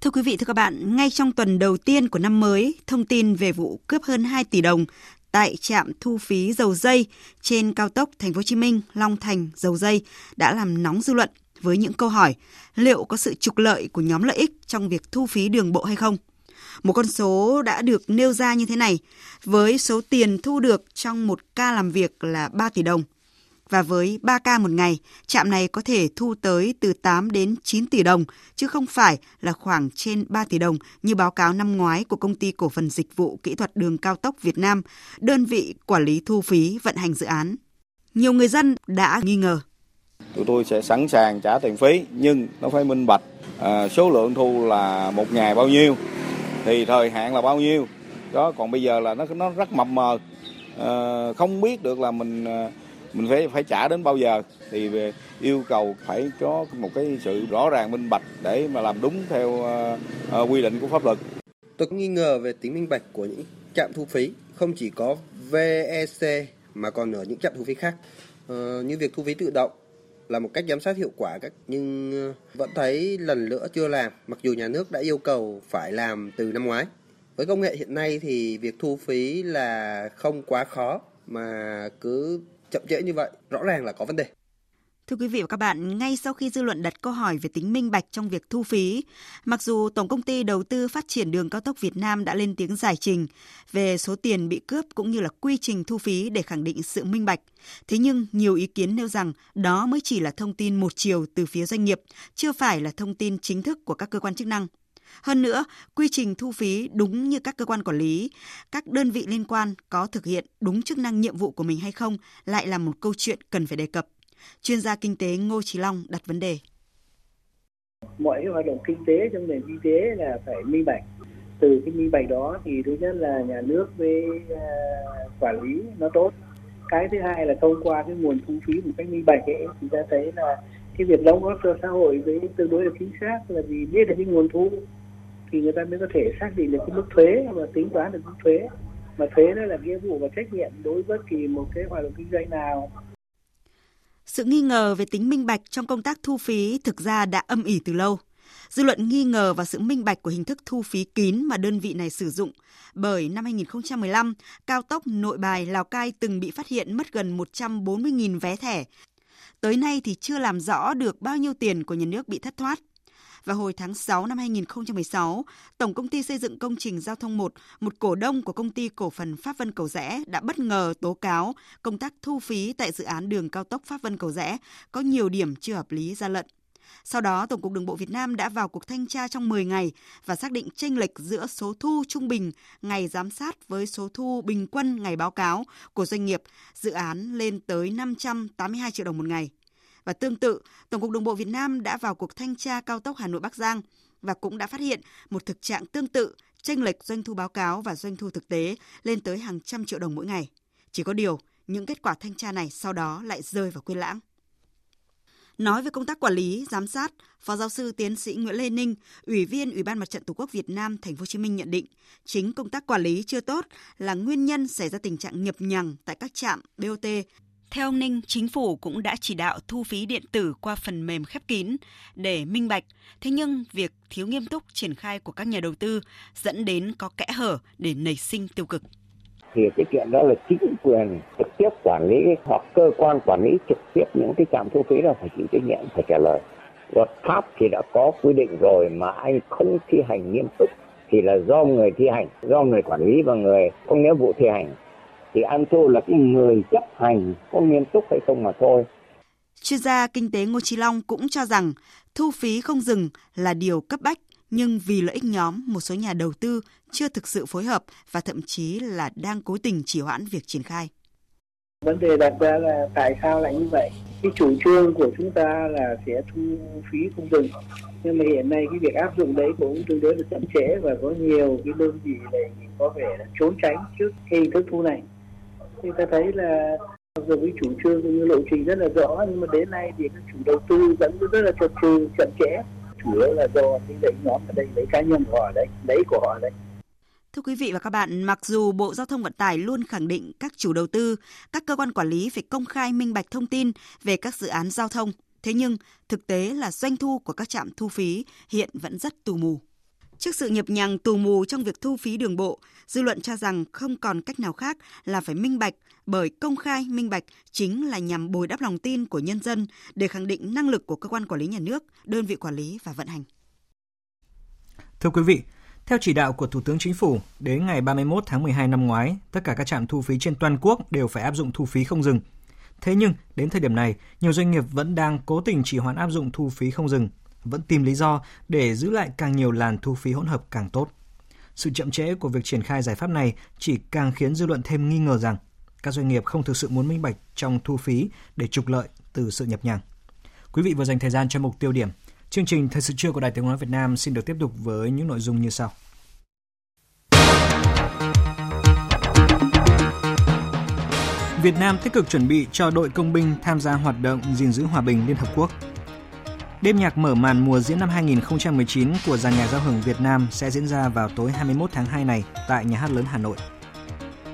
Thưa quý vị, thưa các bạn, ngay trong tuần đầu tiên của năm mới, thông tin về vụ cướp hơn 2 tỷ đồng tại trạm thu phí dầu dây trên cao tốc Thành phố Hồ Chí Minh Long Thành dầu dây đã làm nóng dư luận với những câu hỏi liệu có sự trục lợi của nhóm lợi ích trong việc thu phí đường bộ hay không. Một con số đã được nêu ra như thế này, với số tiền thu được trong một ca làm việc là 3 tỷ đồng. Và với 3 ca một ngày, trạm này có thể thu tới từ 8 đến 9 tỷ đồng, chứ không phải là khoảng trên 3 tỷ đồng như báo cáo năm ngoái của Công ty Cổ phần Dịch vụ Kỹ thuật Đường Cao tốc Việt Nam, đơn vị quản lý thu phí vận hành dự án. Nhiều người dân đã nghi ngờ. Tụi tôi sẽ sẵn sàng trả tiền phí, nhưng nó phải minh bạch. À, số lượng thu là một ngày bao nhiêu, thì thời hạn là bao nhiêu đó còn bây giờ là nó nó rất mập mờ à, không biết được là mình à, mình phải phải trả đến bao giờ? Thì về yêu cầu phải có một cái sự rõ ràng minh bạch để mà làm đúng theo uh, quy định của pháp luật. Tôi có nghi ngờ về tính minh bạch của những trạm thu phí, không chỉ có VEC mà còn ở những trạm thu phí khác, uh, như việc thu phí tự động là một cách giám sát hiệu quả các nhưng vẫn thấy lần nữa chưa làm mặc dù nhà nước đã yêu cầu phải làm từ năm ngoái. Với công nghệ hiện nay thì việc thu phí là không quá khó mà cứ chậm trễ như vậy rõ ràng là có vấn đề Thưa quý vị và các bạn, ngay sau khi dư luận đặt câu hỏi về tính minh bạch trong việc thu phí, mặc dù Tổng công ty Đầu tư Phát triển Đường cao tốc Việt Nam đã lên tiếng giải trình về số tiền bị cướp cũng như là quy trình thu phí để khẳng định sự minh bạch, thế nhưng nhiều ý kiến nêu rằng đó mới chỉ là thông tin một chiều từ phía doanh nghiệp, chưa phải là thông tin chính thức của các cơ quan chức năng. Hơn nữa, quy trình thu phí đúng như các cơ quan quản lý, các đơn vị liên quan có thực hiện đúng chức năng nhiệm vụ của mình hay không lại là một câu chuyện cần phải đề cập. Chuyên gia kinh tế Ngô Chí Long đặt vấn đề. Mọi cái hoạt động kinh tế trong nền kinh tế là phải minh bạch. Từ cái minh bạch đó thì thứ nhất là nhà nước với à, quản lý nó tốt. Cái thứ hai là thông qua cái nguồn thu phí một cách minh bạch ấy thì ta thấy là cái việc đóng góp cho xã hội với tương đối là chính xác là vì biết được cái nguồn thu thì người ta mới có thể xác định được cái mức thuế và tính toán được mức thuế mà thuế đó là nghĩa vụ và trách nhiệm đối với bất kỳ một cái hoạt động kinh doanh nào sự nghi ngờ về tính minh bạch trong công tác thu phí thực ra đã âm ỉ từ lâu. Dư luận nghi ngờ vào sự minh bạch của hình thức thu phí kín mà đơn vị này sử dụng, bởi năm 2015, cao tốc Nội Bài Lào Cai từng bị phát hiện mất gần 140.000 vé thẻ. Tới nay thì chưa làm rõ được bao nhiêu tiền của nhà nước bị thất thoát. Và hồi tháng 6 năm 2016, Tổng công ty xây dựng công trình giao thông 1, một cổ đông của công ty cổ phần Pháp Vân Cầu Rẽ đã bất ngờ tố cáo công tác thu phí tại dự án đường cao tốc Pháp Vân Cầu Rẽ có nhiều điểm chưa hợp lý ra lận. Sau đó, Tổng cục Đường bộ Việt Nam đã vào cuộc thanh tra trong 10 ngày và xác định chênh lệch giữa số thu trung bình ngày giám sát với số thu bình quân ngày báo cáo của doanh nghiệp dự án lên tới 582 triệu đồng một ngày. Và tương tự, Tổng cục Đường bộ Việt Nam đã vào cuộc thanh tra cao tốc Hà Nội Bắc Giang và cũng đã phát hiện một thực trạng tương tự, chênh lệch doanh thu báo cáo và doanh thu thực tế lên tới hàng trăm triệu đồng mỗi ngày. Chỉ có điều, những kết quả thanh tra này sau đó lại rơi vào quên lãng. Nói về công tác quản lý, giám sát, Phó giáo sư tiến sĩ Nguyễn Lê Ninh, Ủy viên Ủy ban Mặt trận Tổ quốc Việt Nam Thành phố Hồ Chí Minh nhận định, chính công tác quản lý chưa tốt là nguyên nhân xảy ra tình trạng nhập nhằng tại các trạm BOT theo ông Ninh, chính phủ cũng đã chỉ đạo thu phí điện tử qua phần mềm khép kín để minh bạch. Thế nhưng việc thiếu nghiêm túc triển khai của các nhà đầu tư dẫn đến có kẽ hở để nảy sinh tiêu cực. Thì cái chuyện đó là chính quyền trực tiếp quản lý hoặc cơ quan quản lý trực tiếp những cái trạm thu phí đó phải chịu trách nhiệm, phải trả lời. Luật pháp thì đã có quy định rồi mà anh không thi hành nghiêm túc thì là do người thi hành, do người quản lý và người có nghĩa vụ thi hành. Thì ăn thua là cái người chấp hành có nghiêm túc hay không mà thôi. Chuyên gia kinh tế Ngô Chí Long cũng cho rằng thu phí không dừng là điều cấp bách nhưng vì lợi ích nhóm, một số nhà đầu tư chưa thực sự phối hợp và thậm chí là đang cố tình trì hoãn việc triển khai. Vấn đề đặt ra là tại sao lại như vậy? Cái chủ trương của chúng ta là sẽ thu phí không dừng. Nhưng mà hiện nay cái việc áp dụng đấy cũng tương đối là chậm trễ và có nhiều cái đơn vị này có vẻ là trốn tránh trước hình thức thu này. Thì ta thấy là mặc dù cái chủ trương cũng như lộ trình rất là rõ nhưng mà đến nay thì các chủ đầu tư vẫn rất là chậm trừ chậm trễ. Chủ yếu là do cái lấy nhóm ở đây lấy cá nhân của họ đấy lấy của họ đấy. Thưa quý vị và các bạn, mặc dù Bộ Giao thông Vận tải luôn khẳng định các chủ đầu tư, các cơ quan quản lý phải công khai minh bạch thông tin về các dự án giao thông, thế nhưng thực tế là doanh thu của các trạm thu phí hiện vẫn rất tù mù. Trước sự nhập nhằng tù mù trong việc thu phí đường bộ, dư luận cho rằng không còn cách nào khác là phải minh bạch bởi công khai minh bạch chính là nhằm bồi đắp lòng tin của nhân dân để khẳng định năng lực của cơ quan quản lý nhà nước, đơn vị quản lý và vận hành. Thưa quý vị, theo chỉ đạo của Thủ tướng Chính phủ, đến ngày 31 tháng 12 năm ngoái, tất cả các trạm thu phí trên toàn quốc đều phải áp dụng thu phí không dừng. Thế nhưng, đến thời điểm này, nhiều doanh nghiệp vẫn đang cố tình trì hoãn áp dụng thu phí không dừng, vẫn tìm lý do để giữ lại càng nhiều làn thu phí hỗn hợp càng tốt. Sự chậm trễ của việc triển khai giải pháp này chỉ càng khiến dư luận thêm nghi ngờ rằng các doanh nghiệp không thực sự muốn minh bạch trong thu phí để trục lợi từ sự nhập nhằng. Quý vị vừa dành thời gian cho mục tiêu điểm. Chương trình Thời sự trưa của Đài Tiếng nói Việt Nam xin được tiếp tục với những nội dung như sau. Việt Nam tích cực chuẩn bị cho đội công binh tham gia hoạt động gìn giữ hòa bình Liên Hợp Quốc. Đêm nhạc mở màn mùa diễn năm 2019 của dàn nhạc giao hưởng Việt Nam sẽ diễn ra vào tối 21 tháng 2 này tại Nhà hát lớn Hà Nội.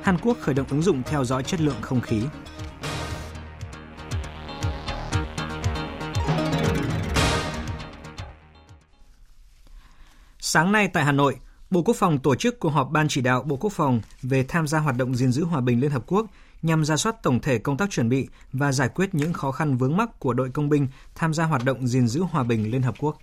Hàn Quốc khởi động ứng dụng theo dõi chất lượng không khí. Sáng nay tại Hà Nội, Bộ Quốc phòng tổ chức cuộc họp Ban chỉ đạo Bộ Quốc phòng về tham gia hoạt động gìn giữ hòa bình Liên Hợp Quốc nhằm ra soát tổng thể công tác chuẩn bị và giải quyết những khó khăn vướng mắc của đội công binh tham gia hoạt động gìn giữ hòa bình Liên Hợp Quốc.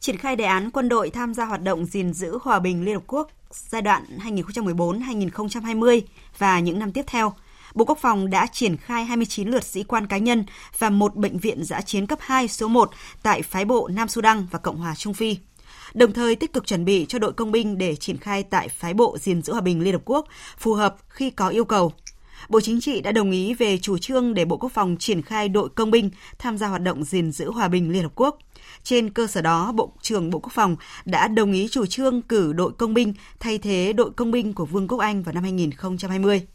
Triển khai đề án quân đội tham gia hoạt động gìn giữ hòa bình Liên Hợp Quốc giai đoạn 2014-2020 và những năm tiếp theo, Bộ Quốc phòng đã triển khai 29 lượt sĩ quan cá nhân và một bệnh viện giã chiến cấp 2 số 1 tại phái bộ Nam Sudan và Cộng hòa Trung Phi đồng thời tích cực chuẩn bị cho đội công binh để triển khai tại phái bộ gìn giữ hòa bình Liên Hợp Quốc phù hợp khi có yêu cầu. Bộ Chính trị đã đồng ý về chủ trương để Bộ Quốc phòng triển khai đội công binh tham gia hoạt động gìn giữ hòa bình Liên Hợp Quốc. Trên cơ sở đó, Bộ trưởng Bộ Quốc phòng đã đồng ý chủ trương cử đội công binh thay thế đội công binh của Vương quốc Anh vào năm 2020.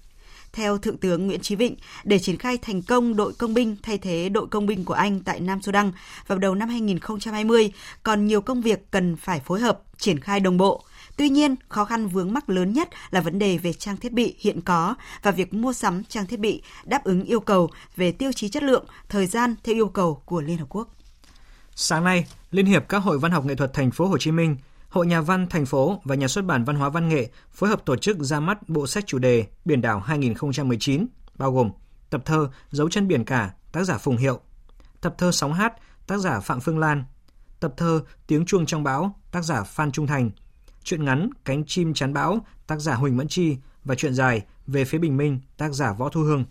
Theo Thượng tướng Nguyễn Chí Vịnh, để triển khai thành công đội công binh thay thế đội công binh của Anh tại Nam Sudan vào đầu năm 2020, còn nhiều công việc cần phải phối hợp, triển khai đồng bộ. Tuy nhiên, khó khăn vướng mắc lớn nhất là vấn đề về trang thiết bị hiện có và việc mua sắm trang thiết bị đáp ứng yêu cầu về tiêu chí chất lượng, thời gian theo yêu cầu của Liên Hợp Quốc. Sáng nay, Liên hiệp các hội văn học nghệ thuật thành phố Hồ Chí Minh Hội Nhà văn thành phố và Nhà xuất bản Văn hóa Văn nghệ phối hợp tổ chức ra mắt bộ sách chủ đề Biển đảo 2019, bao gồm tập thơ Dấu chân biển cả, tác giả Phùng Hiệu, tập thơ Sóng hát, tác giả Phạm Phương Lan, tập thơ Tiếng chuông trong bão, tác giả Phan Trung Thành, truyện ngắn Cánh chim chắn bão, tác giả Huỳnh Mẫn Chi và truyện dài Về phía bình minh, tác giả Võ Thu Hương.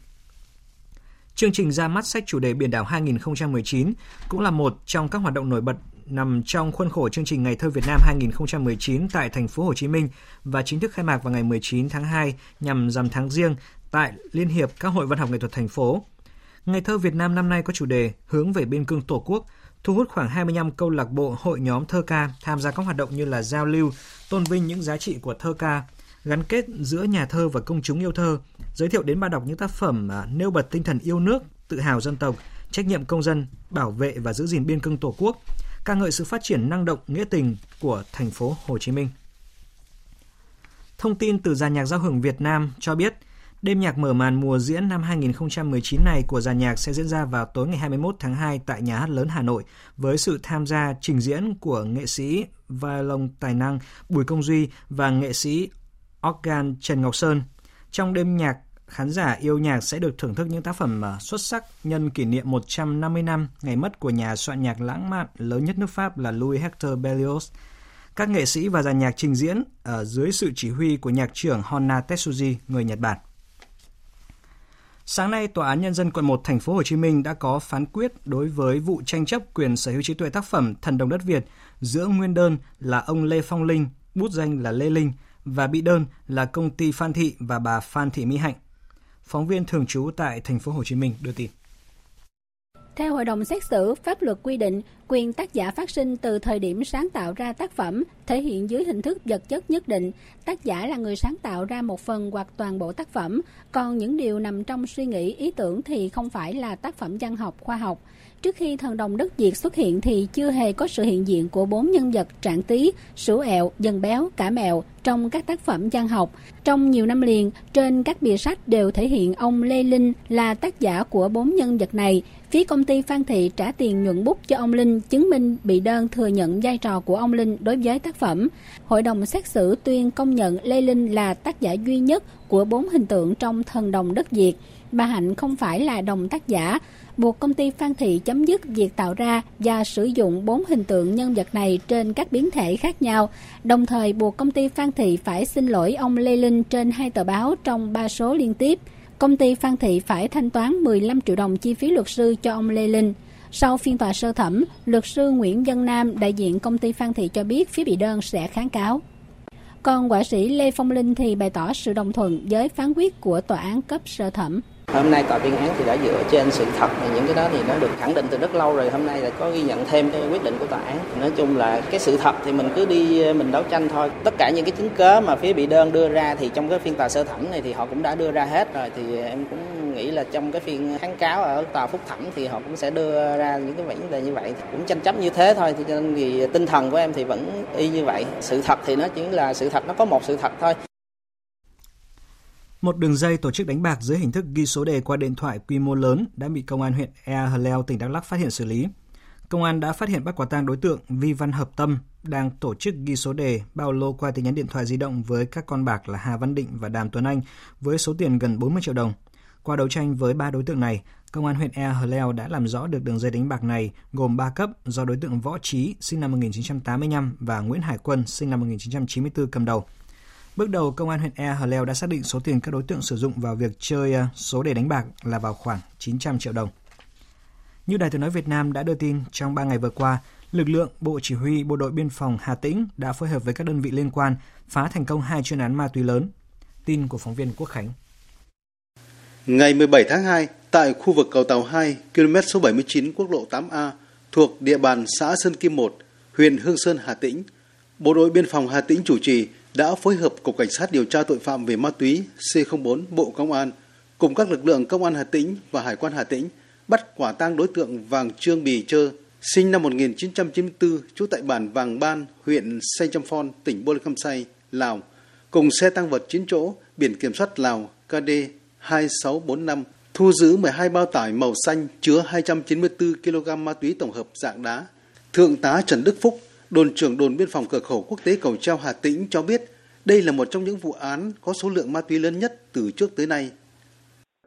Chương trình ra mắt sách chủ đề Biển đảo 2019 cũng là một trong các hoạt động nổi bật nằm trong khuôn khổ chương trình Ngày thơ Việt Nam 2019 tại thành phố Hồ Chí Minh và chính thức khai mạc vào ngày 19 tháng 2 nhằm rằm tháng riêng tại Liên hiệp các hội văn học nghệ thuật thành phố. Ngày thơ Việt Nam năm nay có chủ đề hướng về biên cương Tổ quốc, thu hút khoảng 25 câu lạc bộ hội nhóm thơ ca tham gia các hoạt động như là giao lưu, tôn vinh những giá trị của thơ ca, gắn kết giữa nhà thơ và công chúng yêu thơ, giới thiệu đến bạn đọc những tác phẩm à, nêu bật tinh thần yêu nước, tự hào dân tộc, trách nhiệm công dân, bảo vệ và giữ gìn biên cương Tổ quốc, ca ngợi sự phát triển năng động, nghĩa tình của thành phố Hồ Chí Minh. Thông tin từ dàn nhạc giao hưởng Việt Nam cho biết, đêm nhạc mở màn mùa diễn năm 2019 này của dàn nhạc sẽ diễn ra vào tối ngày 21 tháng 2 tại Nhà hát lớn Hà Nội với sự tham gia trình diễn của nghệ sĩ violon tài năng Bùi Công Duy và nghệ sĩ organ Trần Ngọc Sơn. Trong đêm nhạc khán giả yêu nhạc sẽ được thưởng thức những tác phẩm ờ, xuất sắc nhân kỷ niệm 150 năm ngày mất của nhà soạn nhạc lãng mạn lớn nhất nước Pháp là Louis Hector Berlioz. Các nghệ sĩ và dàn nhạc trình diễn ở dưới sự chỉ huy của nhạc trưởng Honna Tetsuji, người Nhật Bản. Sáng nay, Tòa án Nhân dân quận 1 thành phố Hồ Chí Minh đã có phán quyết đối với vụ tranh chấp quyền sở hữu trí tuệ tác phẩm Thần đồng đất Việt giữa nguyên đơn là ông Lê Phong Linh, bút danh là Lê Linh, và bị đơn là công ty Phan Thị và bà Phan Thị Mỹ Hạnh. Phóng viên thường trú tại thành phố Hồ Chí Minh đưa tin. Theo hội đồng xét xử, pháp luật quy định quyền tác giả phát sinh từ thời điểm sáng tạo ra tác phẩm thể hiện dưới hình thức vật chất nhất định. Tác giả là người sáng tạo ra một phần hoặc toàn bộ tác phẩm, còn những điều nằm trong suy nghĩ, ý tưởng thì không phải là tác phẩm văn học, khoa học. Trước khi thần đồng đất Việt xuất hiện thì chưa hề có sự hiện diện của bốn nhân vật trạng tí, sủ ẹo, Dân béo, cả mèo trong các tác phẩm văn học. Trong nhiều năm liền, trên các bìa sách đều thể hiện ông Lê Linh là tác giả của bốn nhân vật này. Phía công ty Phan Thị trả tiền nhuận bút cho ông Linh chứng minh bị đơn thừa nhận vai trò của ông Linh đối với tác phẩm. Hội đồng xét xử tuyên công nhận Lê Linh là tác giả duy nhất của bốn hình tượng trong thần đồng đất Việt. Bà Hạnh không phải là đồng tác giả, buộc công ty Phan Thị chấm dứt việc tạo ra và sử dụng bốn hình tượng nhân vật này trên các biến thể khác nhau, đồng thời buộc công ty Phan Thị phải xin lỗi ông Lê Linh trên hai tờ báo trong ba số liên tiếp. Công ty Phan Thị phải thanh toán 15 triệu đồng chi phí luật sư cho ông Lê Linh. Sau phiên tòa sơ thẩm, luật sư Nguyễn Văn Nam, đại diện công ty Phan Thị cho biết phía bị đơn sẽ kháng cáo. Còn họa sĩ Lê Phong Linh thì bày tỏ sự đồng thuận với phán quyết của tòa án cấp sơ thẩm. Hôm nay tòa tuyên án thì đã dựa trên sự thật và những cái đó thì nó được khẳng định từ rất lâu rồi. Hôm nay là có ghi nhận thêm cái quyết định của tòa án. Nói chung là cái sự thật thì mình cứ đi mình đấu tranh thôi. Tất cả những cái chứng cớ mà phía bị đơn đưa ra thì trong cái phiên tòa sơ thẩm này thì họ cũng đã đưa ra hết rồi. Thì em cũng nghĩ là trong cái phiên kháng cáo ở tòa phúc thẩm thì họ cũng sẽ đưa ra những cái vấn đề như vậy. Cũng tranh chấp như thế thôi. Thì cho nên thì tinh thần của em thì vẫn y như vậy. Sự thật thì nó chỉ là sự thật, nó có một sự thật thôi. Một đường dây tổ chức đánh bạc dưới hình thức ghi số đề qua điện thoại quy mô lớn đã bị công an huyện Ea Hờ Leo, tỉnh Đắk Lắk phát hiện xử lý. Công an đã phát hiện bắt quả tang đối tượng Vi Văn Hợp Tâm đang tổ chức ghi số đề bao lô qua tin nhắn điện thoại di động với các con bạc là Hà Văn Định và Đàm Tuấn Anh với số tiền gần 40 triệu đồng. Qua đấu tranh với ba đối tượng này, Công an huyện Ea Hờ Leo đã làm rõ được đường dây đánh bạc này gồm 3 cấp do đối tượng Võ Trí sinh năm 1985 và Nguyễn Hải Quân sinh năm 1994 cầm đầu. Bước đầu, Công an huyện Ea Hờ Leo đã xác định số tiền các đối tượng sử dụng vào việc chơi ờ, số đề đánh bạc là vào khoảng 900 triệu đồng. Như Đài tiếng nói Việt Nam đã đưa tin, trong 3 ngày vừa qua, lực lượng Bộ Chỉ huy Bộ đội Biên phòng Hà Tĩnh đã phối hợp với các đơn vị liên quan phá thành công hai chuyên án ma túy lớn. Tin của phóng viên Quốc Khánh. Ngày 17 tháng 2, tại khu vực cầu Tàu 2, km số 79 quốc lộ 8A, thuộc địa bàn xã Sơn Kim 1, huyện Hương Sơn, Hà Tĩnh, Bộ đội Biên phòng Hà Tĩnh chủ trì đã phối hợp Cục Cảnh sát điều tra tội phạm về ma túy C04 Bộ Công an cùng các lực lượng Công an Hà Tĩnh và Hải quan Hà Tĩnh bắt quả tang đối tượng Vàng Trương Bì Trơ, sinh năm 1994, trú tại bản Vàng Ban, huyện Say Chăm Phon, tỉnh Bô Lê Khăm Say, Lào, cùng xe tăng vật 9 chỗ, biển kiểm soát Lào KD 2645, thu giữ 12 bao tải màu xanh chứa 294 kg ma túy tổng hợp dạng đá. Thượng tá Trần Đức Phúc, đồn trưởng đồn biên phòng cửa khẩu quốc tế Cầu Treo, Hà Tĩnh cho biết đây là một trong những vụ án có số lượng ma túy lớn nhất từ trước tới nay.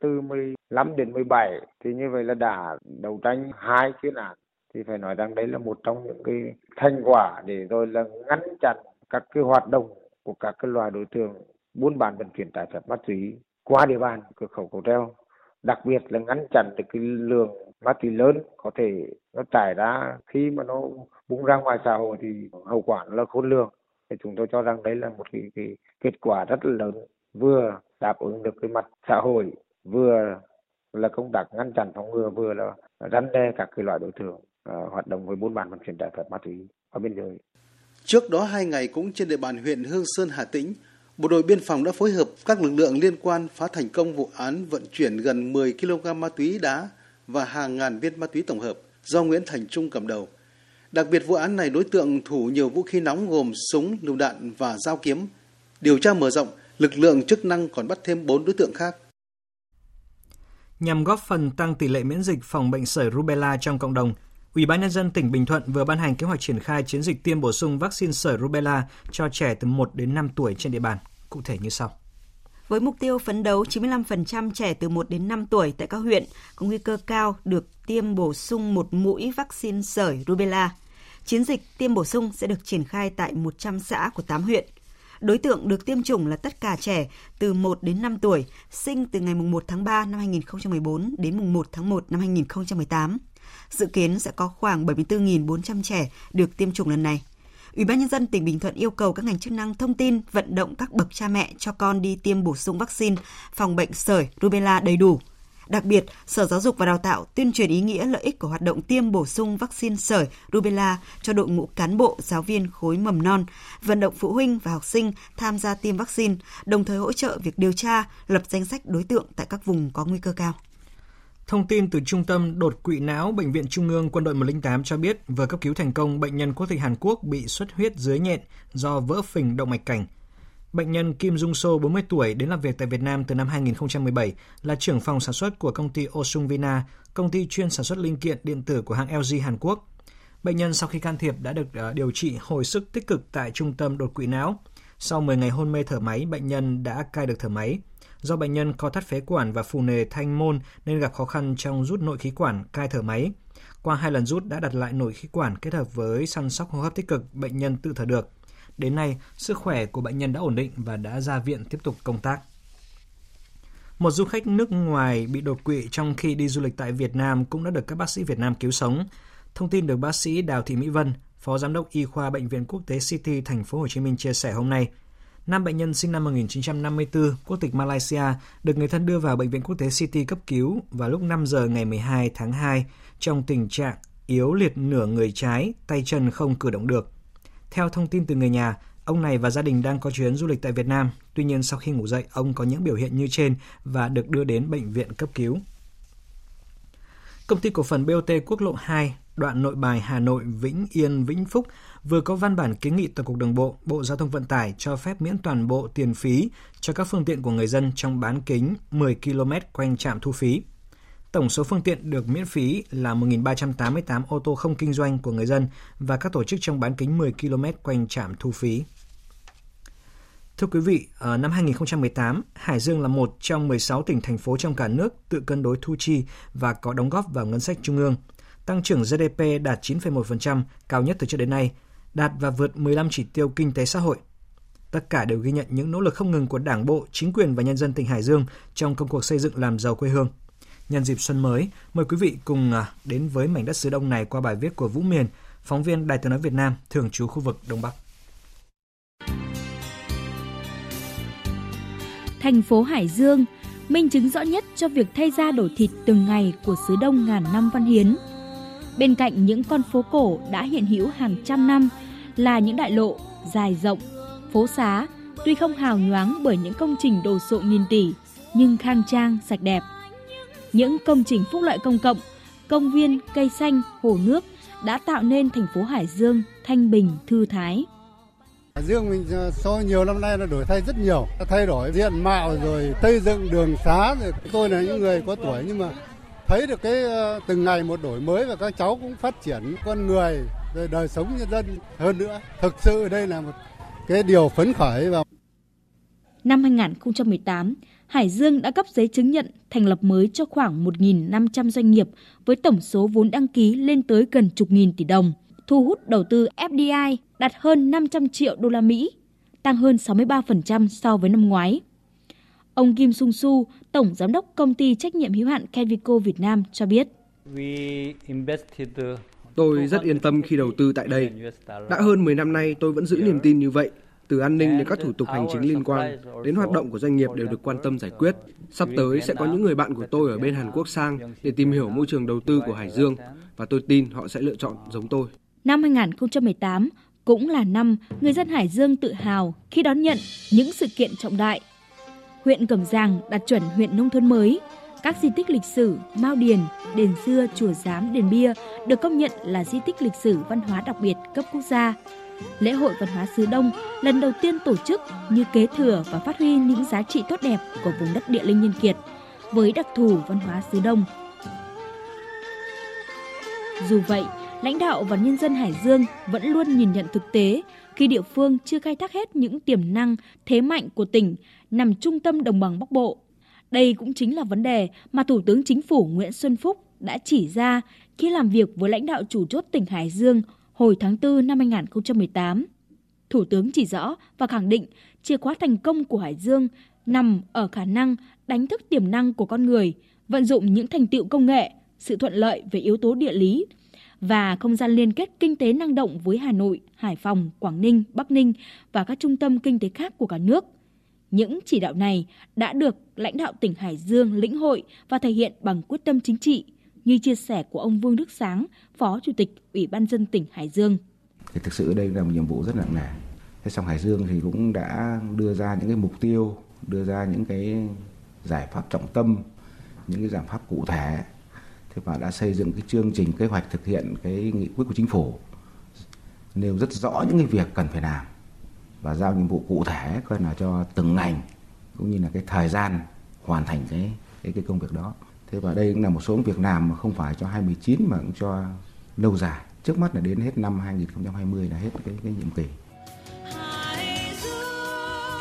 Từ 15 đến 17 thì như vậy là đã đấu tranh hai chuyên án thì phải nói rằng đấy là một trong những cái thành quả để rồi là ngăn chặn các cái hoạt động của các cái loài đối tượng buôn bán vận chuyển trái phép ma túy qua địa bàn cửa khẩu cầu treo đặc biệt là ngăn chặn được cái lượng ma túy lớn có thể nó trải ra khi mà nó bung ra ngoài xã hội thì hậu quả là khôn lường thì chúng tôi cho rằng đấy là một cái, cái kết quả rất là lớn vừa đáp ứng được cái mặt xã hội vừa là công tác ngăn chặn phòng ngừa vừa là răn đe các cái loại đối tượng uh, hoạt động với buôn bán vận chuyển trái phép ma túy ở biên giới. Trước đó hai ngày cũng trên địa bàn huyện Hương Sơn Hà Tĩnh, Bộ đội biên phòng đã phối hợp các lực lượng liên quan phá thành công vụ án vận chuyển gần 10 kg ma túy đá và hàng ngàn viên ma túy tổng hợp do Nguyễn Thành Trung cầm đầu. Đặc biệt vụ án này đối tượng thủ nhiều vũ khí nóng gồm súng, lựu đạn và dao kiếm. Điều tra mở rộng, lực lượng chức năng còn bắt thêm 4 đối tượng khác. Nhằm góp phần tăng tỷ lệ miễn dịch phòng bệnh sởi rubella trong cộng đồng, Ủy ban nhân dân tỉnh Bình Thuận vừa ban hành kế hoạch triển khai chiến dịch tiêm bổ sung vaccine sởi rubella cho trẻ từ 1 đến 5 tuổi trên địa bàn. Cụ thể như sau. Với mục tiêu phấn đấu 95% trẻ từ 1 đến 5 tuổi tại các huyện có nguy cơ cao được tiêm bổ sung một mũi vaccine sởi rubella. Chiến dịch tiêm bổ sung sẽ được triển khai tại 100 xã của 8 huyện. Đối tượng được tiêm chủng là tất cả trẻ từ 1 đến 5 tuổi, sinh từ ngày 1 tháng 3 năm 2014 đến 1 tháng 1 năm 2018. Dự kiến sẽ có khoảng 74.400 trẻ được tiêm chủng lần này. Ủy ban nhân dân tỉnh Bình Thuận yêu cầu các ngành chức năng thông tin, vận động các bậc cha mẹ cho con đi tiêm bổ sung vaccine phòng bệnh sởi, rubella đầy đủ. Đặc biệt, Sở Giáo dục và Đào tạo tuyên truyền ý nghĩa lợi ích của hoạt động tiêm bổ sung vaccine sởi, rubella cho đội ngũ cán bộ, giáo viên khối mầm non, vận động phụ huynh và học sinh tham gia tiêm vaccine, đồng thời hỗ trợ việc điều tra, lập danh sách đối tượng tại các vùng có nguy cơ cao. Thông tin từ Trung tâm Đột quỵ não Bệnh viện Trung ương Quân đội 108 cho biết vừa cấp cứu thành công bệnh nhân quốc tịch Hàn Quốc bị xuất huyết dưới nhện do vỡ phình động mạch cảnh. Bệnh nhân Kim Dung So, 40 tuổi, đến làm việc tại Việt Nam từ năm 2017, là trưởng phòng sản xuất của công ty Osung Vina, công ty chuyên sản xuất linh kiện điện tử của hãng LG Hàn Quốc. Bệnh nhân sau khi can thiệp đã được ờ, điều trị hồi sức tích cực tại trung tâm đột quỵ não. Sau 10 ngày hôn mê thở máy, bệnh nhân đã cai được thở máy. Do bệnh nhân co thắt phế quản và phù nề thanh môn nên gặp khó khăn trong rút nội khí quản, cai thở máy. Qua hai lần rút đã đặt lại nội khí quản kết hợp với săn sóc hô hấp tích cực, bệnh nhân tự thở được. Đến nay, sức khỏe của bệnh nhân đã ổn định và đã ra viện tiếp tục công tác. Một du khách nước ngoài bị đột quỵ trong khi đi du lịch tại Việt Nam cũng đã được các bác sĩ Việt Nam cứu sống. Thông tin được bác sĩ Đào Thị Mỹ Vân, Phó Giám đốc Y khoa Bệnh viện Quốc tế City Thành phố Hồ Chí Minh chia sẻ hôm nay. Nam bệnh nhân sinh năm 1954, quốc tịch Malaysia, được người thân đưa vào Bệnh viện Quốc tế City cấp cứu vào lúc 5 giờ ngày 12 tháng 2 trong tình trạng yếu liệt nửa người trái, tay chân không cử động được. Theo thông tin từ người nhà, ông này và gia đình đang có chuyến du lịch tại Việt Nam. Tuy nhiên sau khi ngủ dậy, ông có những biểu hiện như trên và được đưa đến bệnh viện cấp cứu. Công ty cổ phần BOT Quốc lộ 2, đoạn nội bài Hà Nội Vĩnh Yên Vĩnh Phúc vừa có văn bản kiến nghị Tổng cục Đường bộ, Bộ Giao thông Vận tải cho phép miễn toàn bộ tiền phí cho các phương tiện của người dân trong bán kính 10 km quanh trạm thu phí. Tổng số phương tiện được miễn phí là 1.388 ô tô không kinh doanh của người dân và các tổ chức trong bán kính 10 km quanh trạm thu phí. Thưa quý vị, ở năm 2018, Hải Dương là một trong 16 tỉnh thành phố trong cả nước tự cân đối thu chi và có đóng góp vào ngân sách trung ương. Tăng trưởng GDP đạt 9,1%, cao nhất từ trước đến nay, đạt và vượt 15 chỉ tiêu kinh tế xã hội. Tất cả đều ghi nhận những nỗ lực không ngừng của Đảng bộ, chính quyền và nhân dân tỉnh Hải Dương trong công cuộc xây dựng làm giàu quê hương. Nhân dịp xuân mới, mời quý vị cùng à, đến với mảnh đất xứ Đông này qua bài viết của Vũ Miền, phóng viên Đài tiếng nói Việt Nam, thường trú khu vực Đông Bắc. Thành phố Hải Dương, minh chứng rõ nhất cho việc thay da đổi thịt từng ngày của xứ Đông ngàn năm văn hiến. Bên cạnh những con phố cổ đã hiện hữu hàng trăm năm là những đại lộ dài rộng, phố xá tuy không hào nhoáng bởi những công trình đồ sộ nghìn tỷ nhưng khang trang, sạch đẹp – những công trình phúc lợi công cộng, công viên, cây xanh, hồ nước đã tạo nên thành phố Hải Dương thanh bình, thư thái. Hải Dương mình ờ, so nhiều năm nay nó đổi thay rất nhiều, thay đổi diện mạo rồi xây dựng đường xá rồi. Tôi là những người có tuổi nhưng mà thấy được cái ờ, từng ngày một đổi mới và các cháu cũng phát triển con người rồi đời sống nhân dân hơn nữa. Thực sự đây là một cái điều phấn khởi và Năm 2018, Hải Dương đã cấp giấy chứng nhận thành lập mới cho khoảng 1.500 doanh nghiệp với tổng số vốn đăng ký lên tới gần chục nghìn tỷ đồng, thu hút đầu tư FDI đạt hơn 500 triệu đô la Mỹ, tăng hơn 63% so với năm ngoái. Ông Kim Sung Su, Tổng Giám đốc Công ty Trách nhiệm hữu hạn Kenvico Việt Nam cho biết. Tôi rất yên tâm khi đầu tư tại đây. Đã hơn 10 năm nay tôi vẫn giữ niềm tin như vậy từ an ninh đến các thủ tục hành chính liên quan đến hoạt động của doanh nghiệp đều được quan tâm giải quyết. Sắp tới sẽ có những người bạn của tôi ở bên Hàn Quốc sang để tìm hiểu môi trường đầu tư của Hải Dương và tôi tin họ sẽ lựa chọn giống tôi. Năm 2018 cũng là năm người dân Hải Dương tự hào khi đón nhận những sự kiện trọng đại. Huyện Cẩm Giàng đạt chuẩn huyện nông thôn mới, các di tích lịch sử Mao Điền, đền xưa, chùa Giám, đền Bia được công nhận là di tích lịch sử văn hóa đặc biệt cấp quốc gia lễ hội văn hóa xứ Đông lần đầu tiên tổ chức như kế thừa và phát huy những giá trị tốt đẹp của vùng đất địa linh nhân kiệt với đặc thù văn hóa xứ Đông. Dù vậy, lãnh đạo và nhân dân Hải Dương vẫn luôn nhìn nhận thực tế khi địa phương chưa khai thác hết những tiềm năng, thế mạnh của tỉnh nằm trung tâm đồng bằng Bắc Bộ. Đây cũng chính là vấn đề mà Thủ tướng Chính phủ Nguyễn Xuân Phúc đã chỉ ra khi làm việc với lãnh đạo chủ chốt tỉnh Hải Dương hồi tháng 4 năm 2018. Thủ tướng chỉ rõ và khẳng định chìa khóa thành công của Hải Dương nằm ở khả năng đánh thức tiềm năng của con người, vận dụng những thành tựu công nghệ, sự thuận lợi về yếu tố địa lý và không gian liên kết kinh tế năng động với Hà Nội, Hải Phòng, Quảng Ninh, Bắc Ninh và các trung tâm kinh tế khác của cả nước. Những chỉ đạo này đã được lãnh đạo tỉnh Hải Dương lĩnh hội và thể hiện bằng quyết tâm chính trị, như chia sẻ của ông Vương Đức Sáng, Phó Chủ tịch Ủy ban dân tỉnh Hải Dương. Thì thực sự đây là một nhiệm vụ rất nặng nề. Thế xong Hải Dương thì cũng đã đưa ra những cái mục tiêu, đưa ra những cái giải pháp trọng tâm, những cái giải pháp cụ thể thì và đã xây dựng cái chương trình kế hoạch thực hiện cái nghị quyết của chính phủ, nêu rất rõ những cái việc cần phải làm và giao nhiệm vụ cụ thể coi là cho từng ngành cũng như là cái thời gian hoàn thành cái cái cái công việc đó. Thế và đây cũng là một số việc làm mà không phải cho 2019 mà cũng cho lâu dài. Trước mắt là đến hết năm 2020 là hết cái cái nhiệm kỳ.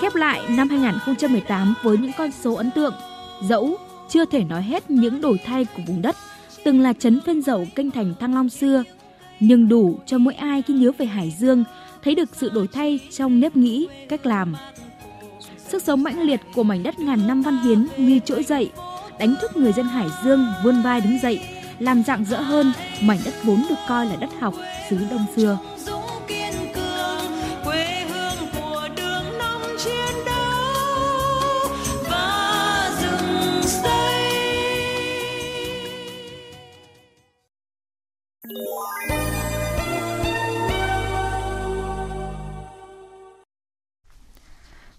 Khép lại năm 2018 với những con số ấn tượng, dẫu chưa thể nói hết những đổi thay của vùng đất từng là trấn phên dậu kinh thành Thăng Long xưa, nhưng đủ cho mỗi ai khi nhớ về Hải Dương thấy được sự đổi thay trong nếp nghĩ, cách làm. Sức sống mãnh liệt của mảnh đất ngàn năm văn hiến như trỗi dậy, đánh thức người dân Hải Dương vươn vai đứng dậy, làm dạng dỡ hơn mảnh đất vốn được coi là đất học xứ Đông xưa.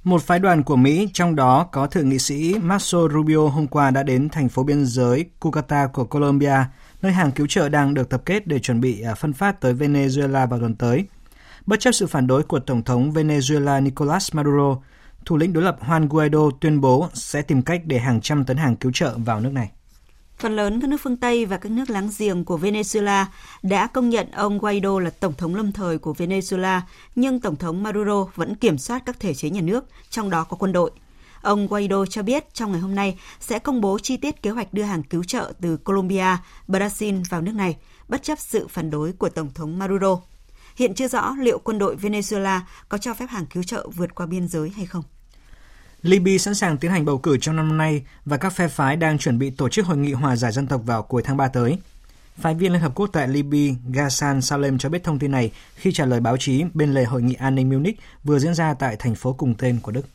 Một phái đoàn của Mỹ, trong đó có Thượng nghị sĩ Marco Rubio hôm qua đã đến thành phố biên giới Cucata của Colombia, nơi hàng cứu trợ đang được tập kết để chuẩn bị à, phân phát tới Venezuela vào tuần tới. Bất chấp sự phản đối của Tổng thống Venezuela Nicolas Maduro, thủ lĩnh đối lập Juan Guaido tuyên bố sẽ tìm cách để hàng trăm tấn hàng cứu trợ vào nước này. Phần lớn các nước phương Tây và các nước láng giềng của Venezuela đã công nhận ông Guaido là tổng thống lâm thời của Venezuela, nhưng tổng thống Maduro vẫn kiểm soát các thể chế nhà nước, trong đó có quân đội. Ông Guaido cho biết trong ngày hôm nay sẽ công bố chi tiết kế hoạch đưa hàng cứu trợ từ Colombia, Brazil vào nước này, bất chấp sự phản đối của Tổng thống Maduro. Hiện chưa rõ liệu quân đội Venezuela có cho phép hàng cứu trợ vượt qua biên giới hay không. Libya sẵn sàng tiến hành bầu cử trong năm nay và các phe phái đang chuẩn bị tổ chức hội nghị hòa giải dân tộc vào cuối tháng 3 tới. Phái viên Liên Hợp Quốc tại Libya Ghassan Salem cho biết thông tin này khi trả lời báo chí bên lề hội nghị an ninh Munich vừa diễn ra tại thành phố cùng tên của Đức.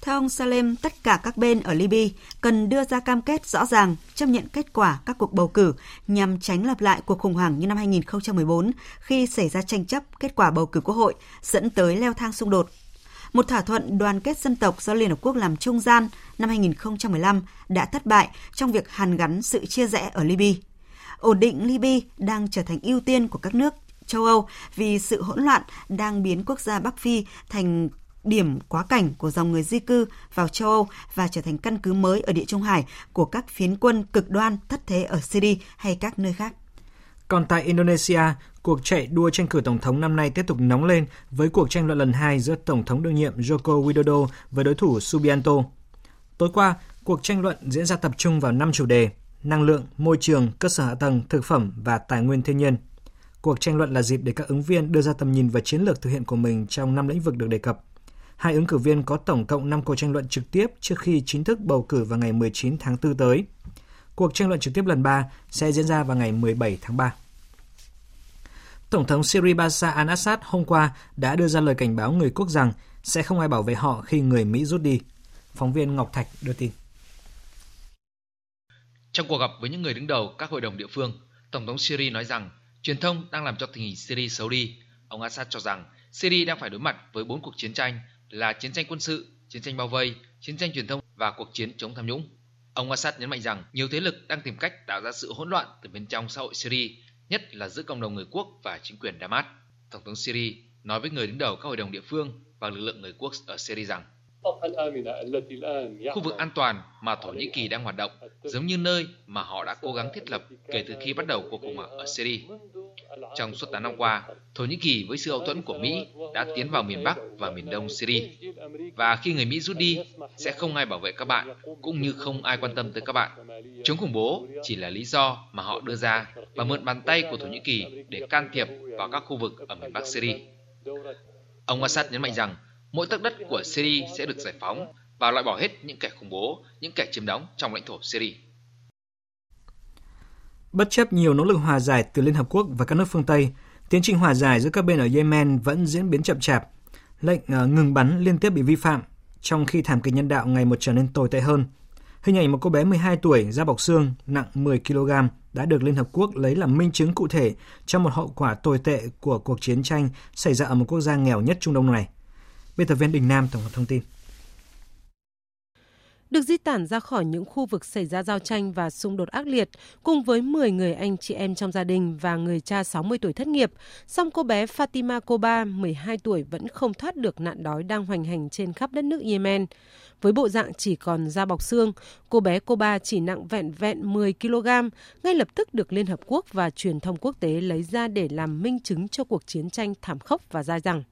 Theo ông Salem, tất cả các bên ở Libya cần đưa ra cam kết rõ ràng chấp nhận kết quả các cuộc bầu cử nhằm tránh lặp lại cuộc khủng hoảng như năm 2014 khi xảy ra tranh chấp kết quả bầu cử quốc hội dẫn tới leo thang xung đột một thỏa thuận đoàn kết dân tộc do Liên Hợp Quốc làm trung gian năm 2015 đã thất bại trong việc hàn gắn sự chia rẽ ở Libya. Ổn định Libya đang trở thành ưu tiên của các nước châu Âu vì sự hỗn loạn đang biến quốc gia Bắc Phi thành điểm quá cảnh của dòng người di cư vào châu Âu và trở thành căn cứ mới ở địa Trung Hải của các phiến quân cực đoan thất thế ở Syria hay các nơi khác. Còn tại Indonesia, cuộc chạy đua tranh cử tổng thống năm nay tiếp tục nóng lên với cuộc tranh luận lần hai giữa tổng thống đương nhiệm Joko Widodo với đối thủ Subianto. Tối qua, cuộc tranh luận diễn ra tập trung vào năm chủ đề: năng lượng, môi trường, cơ sở hạ tầng, thực phẩm và tài nguyên thiên nhiên. Cuộc tranh luận là dịp để các ứng viên đưa ra tầm nhìn và chiến lược thực hiện của mình trong năm lĩnh vực được đề cập. Hai ứng cử viên có tổng cộng 5 cuộc tranh luận trực tiếp trước khi chính thức bầu cử vào ngày 19 tháng 4 tới. Cuộc tranh luận trực tiếp lần 3 sẽ diễn ra vào ngày 17 tháng 3. Tổng thống Syria Bashar al-Assad hôm qua đã đưa ra lời cảnh báo người quốc rằng sẽ không ai bảo vệ họ khi người Mỹ rút đi. Phóng viên Ngọc Thạch đưa tin. Trong cuộc gặp với những người đứng đầu các hội đồng địa phương, Tổng thống Syria nói rằng truyền thông đang làm cho tình hình Syria xấu đi. Ông Assad cho rằng Syria đang phải đối mặt với bốn cuộc chiến tranh là chiến tranh quân sự, chiến tranh bao vây, chiến tranh truyền thông và cuộc chiến chống tham nhũng. Ông Assad nhấn mạnh rằng nhiều thế lực đang tìm cách tạo ra sự hỗn loạn từ bên trong xã hội Syria, nhất là giữa cộng đồng người quốc và chính quyền Damas. Tổng thống Syria nói với người đứng đầu các hội đồng địa phương và lực lượng người quốc ở Syria rằng Khu vực an toàn mà Thổ Nhĩ Kỳ đang hoạt động giống như nơi mà họ đã cố gắng thiết lập kể từ khi bắt đầu cuộc khủng hoảng ở Syria. Trong suốt 8 năm qua, Thổ Nhĩ Kỳ với sự hậu thuẫn của Mỹ đã tiến vào miền Bắc và miền Đông Syria. Và khi người Mỹ rút đi, sẽ không ai bảo vệ các bạn, cũng như không ai quan tâm tới các bạn. Chống khủng bố chỉ là lý do mà họ đưa ra và mượn bàn tay của Thổ Nhĩ Kỳ để can thiệp vào các khu vực ở miền Bắc Syria. Ông Assad nhấn mạnh rằng mỗi tấc đất của Syria sẽ được giải phóng và loại bỏ hết những kẻ khủng bố, những kẻ chiếm đóng trong lãnh thổ Syria. Bất chấp nhiều nỗ lực hòa giải từ Liên Hợp Quốc và các nước phương Tây, tiến trình hòa giải giữa các bên ở Yemen vẫn diễn biến chậm chạp. Lệnh ờ, ngừng bắn liên tiếp bị vi phạm, trong khi thảm kịch nhân đạo ngày một trở nên tồi tệ hơn. Hình ảnh một cô bé 12 tuổi da bọc xương, nặng 10 kg đã được Liên Hợp Quốc lấy làm minh chứng cụ thể cho một hậu quả tồi tệ của cuộc chiến tranh xảy ra ở một quốc gia nghèo nhất Trung Đông này. Biên tập viên Đình Nam tổng hợp thông tin được di tản ra khỏi những khu vực xảy ra giao tranh và xung đột ác liệt, cùng với 10 người anh chị em trong gia đình và người cha 60 tuổi thất nghiệp. Song cô bé Fatima Koba, 12 tuổi vẫn không thoát được nạn đói đang hoành hành trên khắp đất nước Yemen. Với bộ dạng chỉ còn da bọc xương, cô bé Koba chỉ nặng vẹn vẹn 10 kg, ngay lập tức được Liên Hợp Quốc và truyền thông quốc tế lấy ra để làm minh chứng cho cuộc chiến tranh thảm khốc và dai dẳng.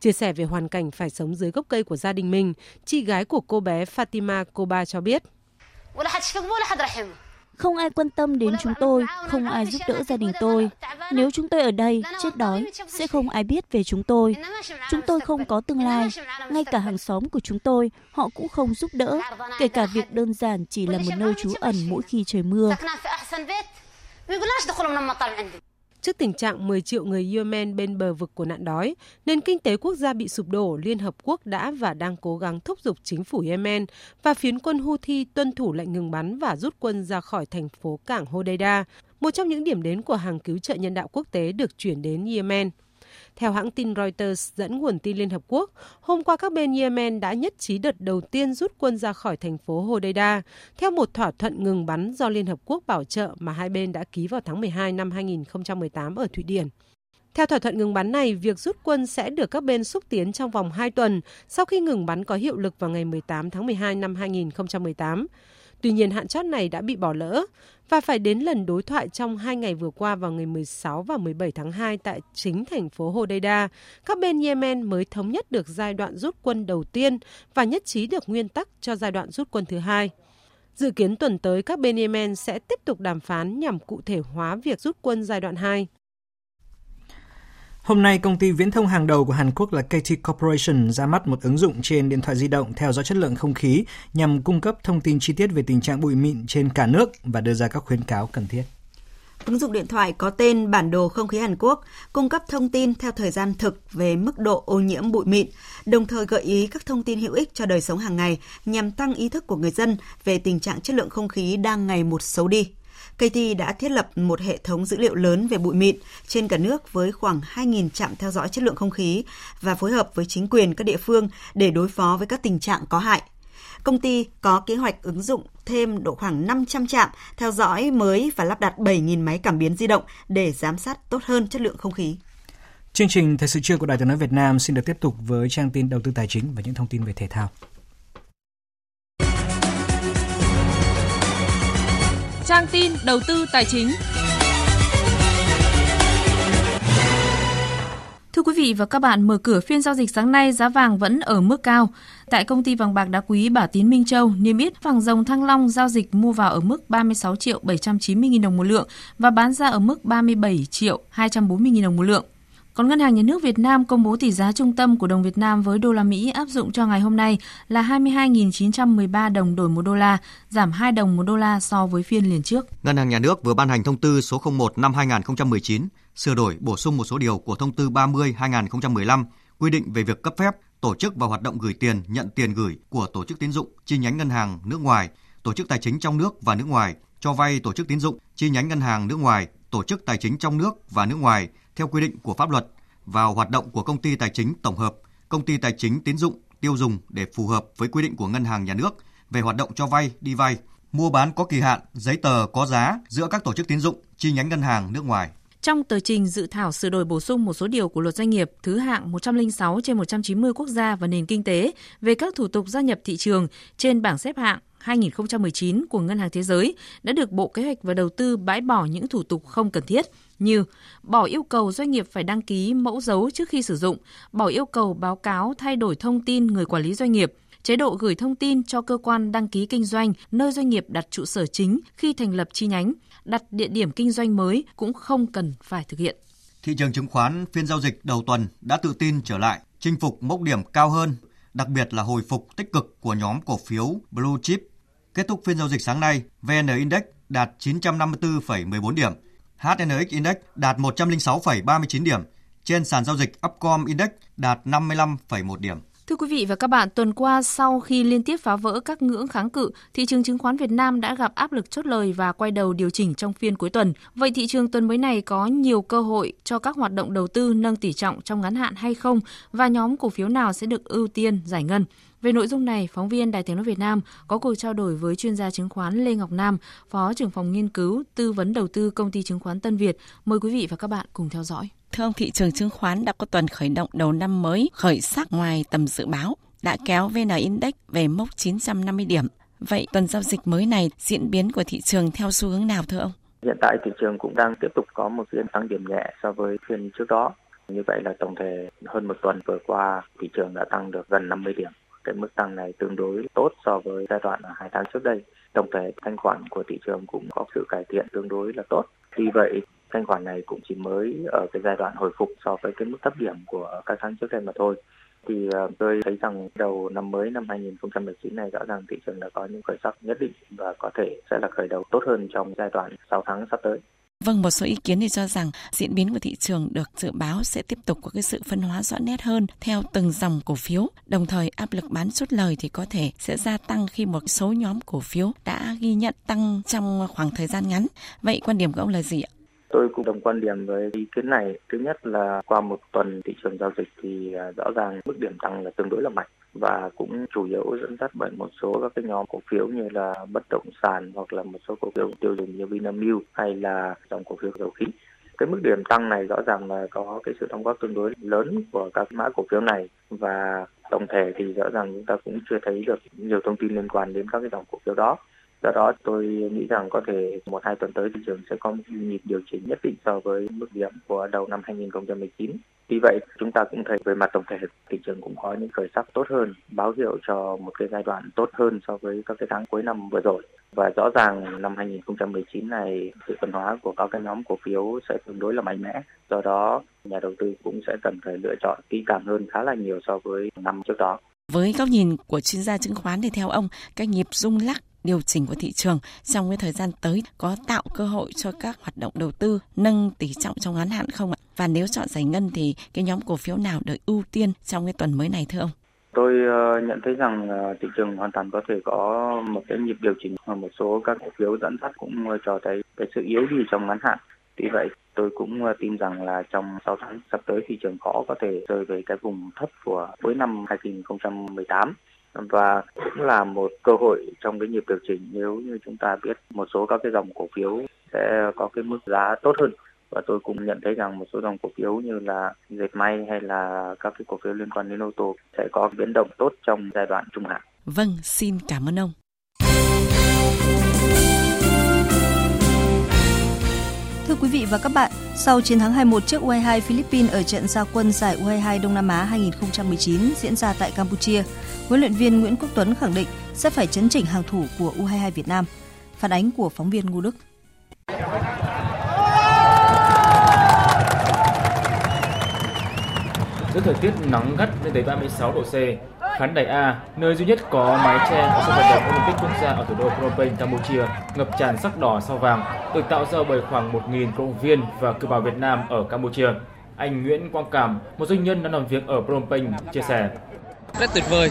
Chia sẻ về hoàn cảnh phải sống dưới gốc cây của gia đình mình, chị gái của cô bé Fatima Koba cho biết. Không ai quan tâm đến chúng tôi, không ai giúp đỡ gia đình tôi. Nếu chúng tôi ở đây, chết đói, sẽ không ai biết về chúng tôi. Chúng tôi không có tương lai. Ngay cả hàng xóm của chúng tôi, họ cũng không giúp đỡ. Kể cả việc đơn giản chỉ là một nơi trú ẩn mỗi khi trời mưa. Trước tình trạng 10 triệu người Yemen bên bờ vực của nạn đói, nền kinh tế quốc gia bị sụp đổ, Liên Hợp Quốc đã và đang cố gắng thúc giục chính phủ Yemen và phiến quân Houthi tuân thủ lệnh ngừng bắn và rút quân ra khỏi thành phố cảng Hodeida, một trong những điểm đến của hàng cứu trợ nhân đạo quốc tế được chuyển đến Yemen. Theo hãng tin Reuters dẫn nguồn tin Liên Hợp Quốc, hôm qua các bên Yemen đã nhất trí đợt đầu tiên rút quân ra khỏi thành phố Hodeida, theo một thỏa thuận ngừng bắn do Liên Hợp Quốc bảo trợ mà hai bên đã ký vào tháng 12 năm 2018 ở Thụy Điển. Theo thỏa thuận ngừng bắn này, việc rút quân sẽ được các bên xúc tiến trong vòng 2 tuần sau khi ngừng bắn có hiệu lực vào ngày 18 tháng 12 năm 2018. Tuy nhiên hạn chót này đã bị bỏ lỡ và phải đến lần đối thoại trong hai ngày vừa qua vào ngày 16 và 17 tháng 2 tại chính thành phố Hodeida, các bên Yemen mới thống nhất được giai đoạn rút quân đầu tiên và nhất trí được nguyên tắc cho giai đoạn rút quân thứ hai. Dự kiến tuần tới các bên Yemen sẽ tiếp tục đàm phán nhằm cụ thể hóa việc rút quân giai đoạn 2. Hôm nay, công ty viễn thông hàng đầu của Hàn Quốc là KT Corporation ra mắt một ứng dụng trên điện thoại di động theo dõi chất lượng không khí nhằm cung cấp thông tin chi tiết về tình trạng bụi mịn trên cả nước và đưa ra các khuyến cáo cần thiết. Ứng dụng điện thoại có tên Bản đồ không khí Hàn Quốc cung cấp thông tin theo thời gian thực về mức độ ô nhiễm bụi mịn, đồng thời gợi ý các thông tin hữu ích cho đời sống hàng ngày nhằm tăng ý thức của người dân về tình trạng chất lượng không khí đang ngày một xấu đi. KT đã thiết lập một hệ thống dữ liệu lớn về bụi mịn trên cả nước với khoảng 2.000 trạm theo dõi chất lượng không khí và phối hợp với chính quyền các địa phương để đối phó với các tình trạng có hại. Công ty có kế hoạch ứng dụng thêm độ khoảng 500 trạm theo dõi mới và lắp đặt 7.000 máy cảm biến di động để giám sát tốt hơn chất lượng không khí. Chương trình Thời sự trưa của Đài tiếng nói Việt Nam xin được tiếp tục với trang tin đầu tư tài chính và những thông tin về thể thao. Trang tin đầu tư tài chính. Thưa quý vị và các bạn, mở cửa phiên giao dịch sáng nay giá vàng vẫn ở mức cao. Tại công ty vàng bạc đá quý Bảo Tín Minh Châu, niêm yết vàng dòng Thăng Long giao dịch mua vào ở mức 36 triệu 790 000 đồng một lượng và bán ra ở mức 37 triệu 240 000 đồng một lượng. Còn Ngân hàng Nhà nước Việt Nam công bố tỷ giá trung tâm của đồng Việt Nam với đô la Mỹ áp dụng cho ngày hôm nay là 22.913 đồng đổi một đô la, giảm 2 đồng một đô la so với phiên liền trước. Ngân hàng Nhà nước vừa ban hành thông tư số 01 năm 2019 sửa đổi bổ sung một số điều của thông tư 30/2015 quy định về việc cấp phép tổ chức và hoạt động gửi tiền, nhận tiền gửi của tổ chức tín dụng chi nhánh ngân hàng nước ngoài, tổ chức tài chính trong nước và nước ngoài, cho vay tổ chức tín dụng chi nhánh ngân hàng nước ngoài, tổ chức tài chính trong nước và nước ngoài theo quy định của pháp luật vào hoạt động của công ty tài chính tổng hợp, công ty tài chính tín dụng tiêu dùng để phù hợp với quy định của ngân hàng nhà nước về hoạt động cho vay, đi vay, mua bán có kỳ hạn, giấy tờ có giá giữa các tổ chức tín dụng chi nhánh ngân hàng nước ngoài. Trong tờ trình dự thảo sửa đổi bổ sung một số điều của luật doanh nghiệp thứ hạng 106 trên 190 quốc gia và nền kinh tế về các thủ tục gia nhập thị trường trên bảng xếp hạng 2019 của Ngân hàng Thế giới đã được Bộ Kế hoạch và Đầu tư bãi bỏ những thủ tục không cần thiết như bỏ yêu cầu doanh nghiệp phải đăng ký mẫu dấu trước khi sử dụng, bỏ yêu cầu báo cáo thay đổi thông tin người quản lý doanh nghiệp, chế độ gửi thông tin cho cơ quan đăng ký kinh doanh nơi doanh nghiệp đặt trụ sở chính khi thành lập chi nhánh, đặt địa điểm kinh doanh mới cũng không cần phải thực hiện. Thị trường chứng khoán phiên giao dịch đầu tuần đã tự tin trở lại, chinh phục mốc điểm cao hơn, đặc biệt là hồi phục tích cực của nhóm cổ phiếu Blue Chip. Kết thúc phiên giao dịch sáng nay, VN Index đạt 954,14 điểm, HNX Index đạt 106,39 điểm, trên sàn giao dịch Upcom Index đạt 55,1 điểm. Thưa quý vị và các bạn, tuần qua sau khi liên tiếp phá vỡ các ngưỡng kháng cự, thị trường chứng khoán Việt Nam đã gặp áp lực chốt lời và quay đầu điều chỉnh trong phiên cuối tuần. Vậy thị trường tuần mới này có nhiều cơ hội cho các hoạt động đầu tư nâng tỷ trọng trong ngắn hạn hay không và nhóm cổ phiếu nào sẽ được ưu tiên giải ngân? Về nội dung này, phóng viên Đài Tiếng nói Việt Nam có cuộc trao đổi với chuyên gia chứng khoán Lê Ngọc Nam, Phó trưởng phòng nghiên cứu tư vấn đầu tư công ty chứng khoán Tân Việt. Mời quý vị và các bạn cùng theo dõi. Thưa ông, thị trường chứng khoán đã có tuần khởi động đầu năm mới khởi sắc ngoài tầm dự báo, đã kéo VN Index về mốc 950 điểm. Vậy tuần giao dịch mới này diễn biến của thị trường theo xu hướng nào thưa ông? Hiện tại thị trường cũng đang tiếp tục có một phiên tăng điểm nhẹ so với phiên trước đó. Như vậy là tổng thể hơn một tuần vừa qua thị trường đã tăng được gần 50 điểm. Cái mức tăng này tương đối tốt so với giai đoạn hai tháng trước đây. Tổng thể thanh khoản của thị trường cũng có sự cải thiện tương đối là tốt. Vì vậy, thanh khoản này cũng chỉ mới ở cái giai đoạn hồi phục so với cái mức thấp điểm của các tháng trước đây mà thôi thì ờ, tôi thấy rằng đầu năm mới năm 2019 này rõ ràng thị trường đã có những khởi sắc nhất định và có thể sẽ là khởi đầu tốt hơn trong giai đoạn 6 tháng sắp tới. Vâng, một số ý kiến thì cho rằng diễn biến của thị trường được dự báo sẽ tiếp tục có cái sự phân hóa rõ nét hơn theo từng dòng cổ phiếu. Đồng thời áp lực bán chốt lời thì có thể sẽ gia tăng khi một số nhóm cổ phiếu đã ghi nhận tăng trong khoảng thời gian ngắn. Vậy quan điểm của ông là gì ạ? Tôi cũng đồng quan điểm với ý kiến này. Thứ nhất là qua một tuần thị trường giao dịch thì à, rõ ràng mức điểm tăng là tương đối là mạnh và cũng chủ yếu dẫn dắt bởi một số các cái nhóm cổ phiếu như là bất động sản hoặc là một số cổ phiếu tiêu dùng như Vinamilk hay là dòng cổ phiếu dầu khí. Cái mức điểm tăng này rõ ràng là có cái sự đóng góp tương đối lớn của các mã cổ phiếu này. Và tổng thể thì rõ ràng chúng ta cũng chưa thấy được nhiều thông tin liên quan đến các cái dòng cổ phiếu đó do đó tôi nghĩ rằng có thể một hai tuần tới thị trường sẽ có một nhịp điều chỉnh nhất định so với mức điểm của đầu năm 2019 vì vậy chúng ta cũng thấy về mặt tổng thể thị trường cũng có những khởi sắc tốt hơn báo hiệu cho một cái giai đoạn tốt hơn so với các cái tháng cuối năm vừa rồi. Và rõ ràng năm 2019 này sự phân hóa của các cái nhóm cổ phiếu sẽ tương đối là mạnh mẽ. Do đó nhà đầu tư cũng sẽ cần phải lựa chọn kỹ càng hơn khá là nhiều so với năm trước đó. Với góc nhìn của chuyên gia chứng khoán thì theo ông, cái nhịp rung lắc điều chỉnh của thị trường trong cái thời gian tới có tạo cơ hội cho các hoạt động đầu tư nâng tỷ trọng trong ngắn hạn không ạ? Và nếu chọn giải ngân thì cái nhóm cổ phiếu nào được ưu tiên trong cái tuần mới này thưa ông? Tôi ờ, nhận thấy rằng ờ, thị trường hoàn toàn có thể có một cái nhịp điều chỉnh và một số các cổ phiếu dẫn dắt cũng ờ, cho thấy cái sự yếu đi trong ngắn hạn. Tuy vậy, tôi cũng tin rằng là trong 6 tháng sắp tới thị trường khó có thể rơi về cái vùng thấp của cuối năm 2018 và cũng là một cơ hội trong cái nhịp điều chỉnh nếu như chúng ta biết một số các cái dòng cổ phiếu sẽ có cái mức giá tốt hơn và tôi cũng nhận thấy rằng một số dòng cổ phiếu như là dệt may hay là các cái cổ phiếu liên quan đến ô tô sẽ có biến động tốt trong giai đoạn trung hạn. Vâng, xin cảm ơn ông. Thưa quý vị và các bạn, sau chiến thắng 2-1 trước U22 Philippines ở trận gia quân giải U22 Đông Nam Á 2019 diễn ra tại Campuchia, huấn luyện viên Nguyễn Quốc Tuấn khẳng định sẽ phải chấn chỉnh hàng thủ của U22 Việt Nam. Phản ánh của phóng viên Ngô Đức. Dưới thời tiết nắng gắt lên tới 36 độ C, khán đài A, nơi duy nhất có mái che ở sân vận động Olympic quốc gia ở thủ đô Phnom Penh, Campuchia, ngập tràn sắc đỏ sao vàng, được tạo ra bởi khoảng 1.000 cổ động viên và cư bào Việt Nam ở Campuchia. Anh Nguyễn Quang Cảm, một doanh nhân đang làm việc ở Phnom Penh, chia sẻ. Rất tuyệt vời.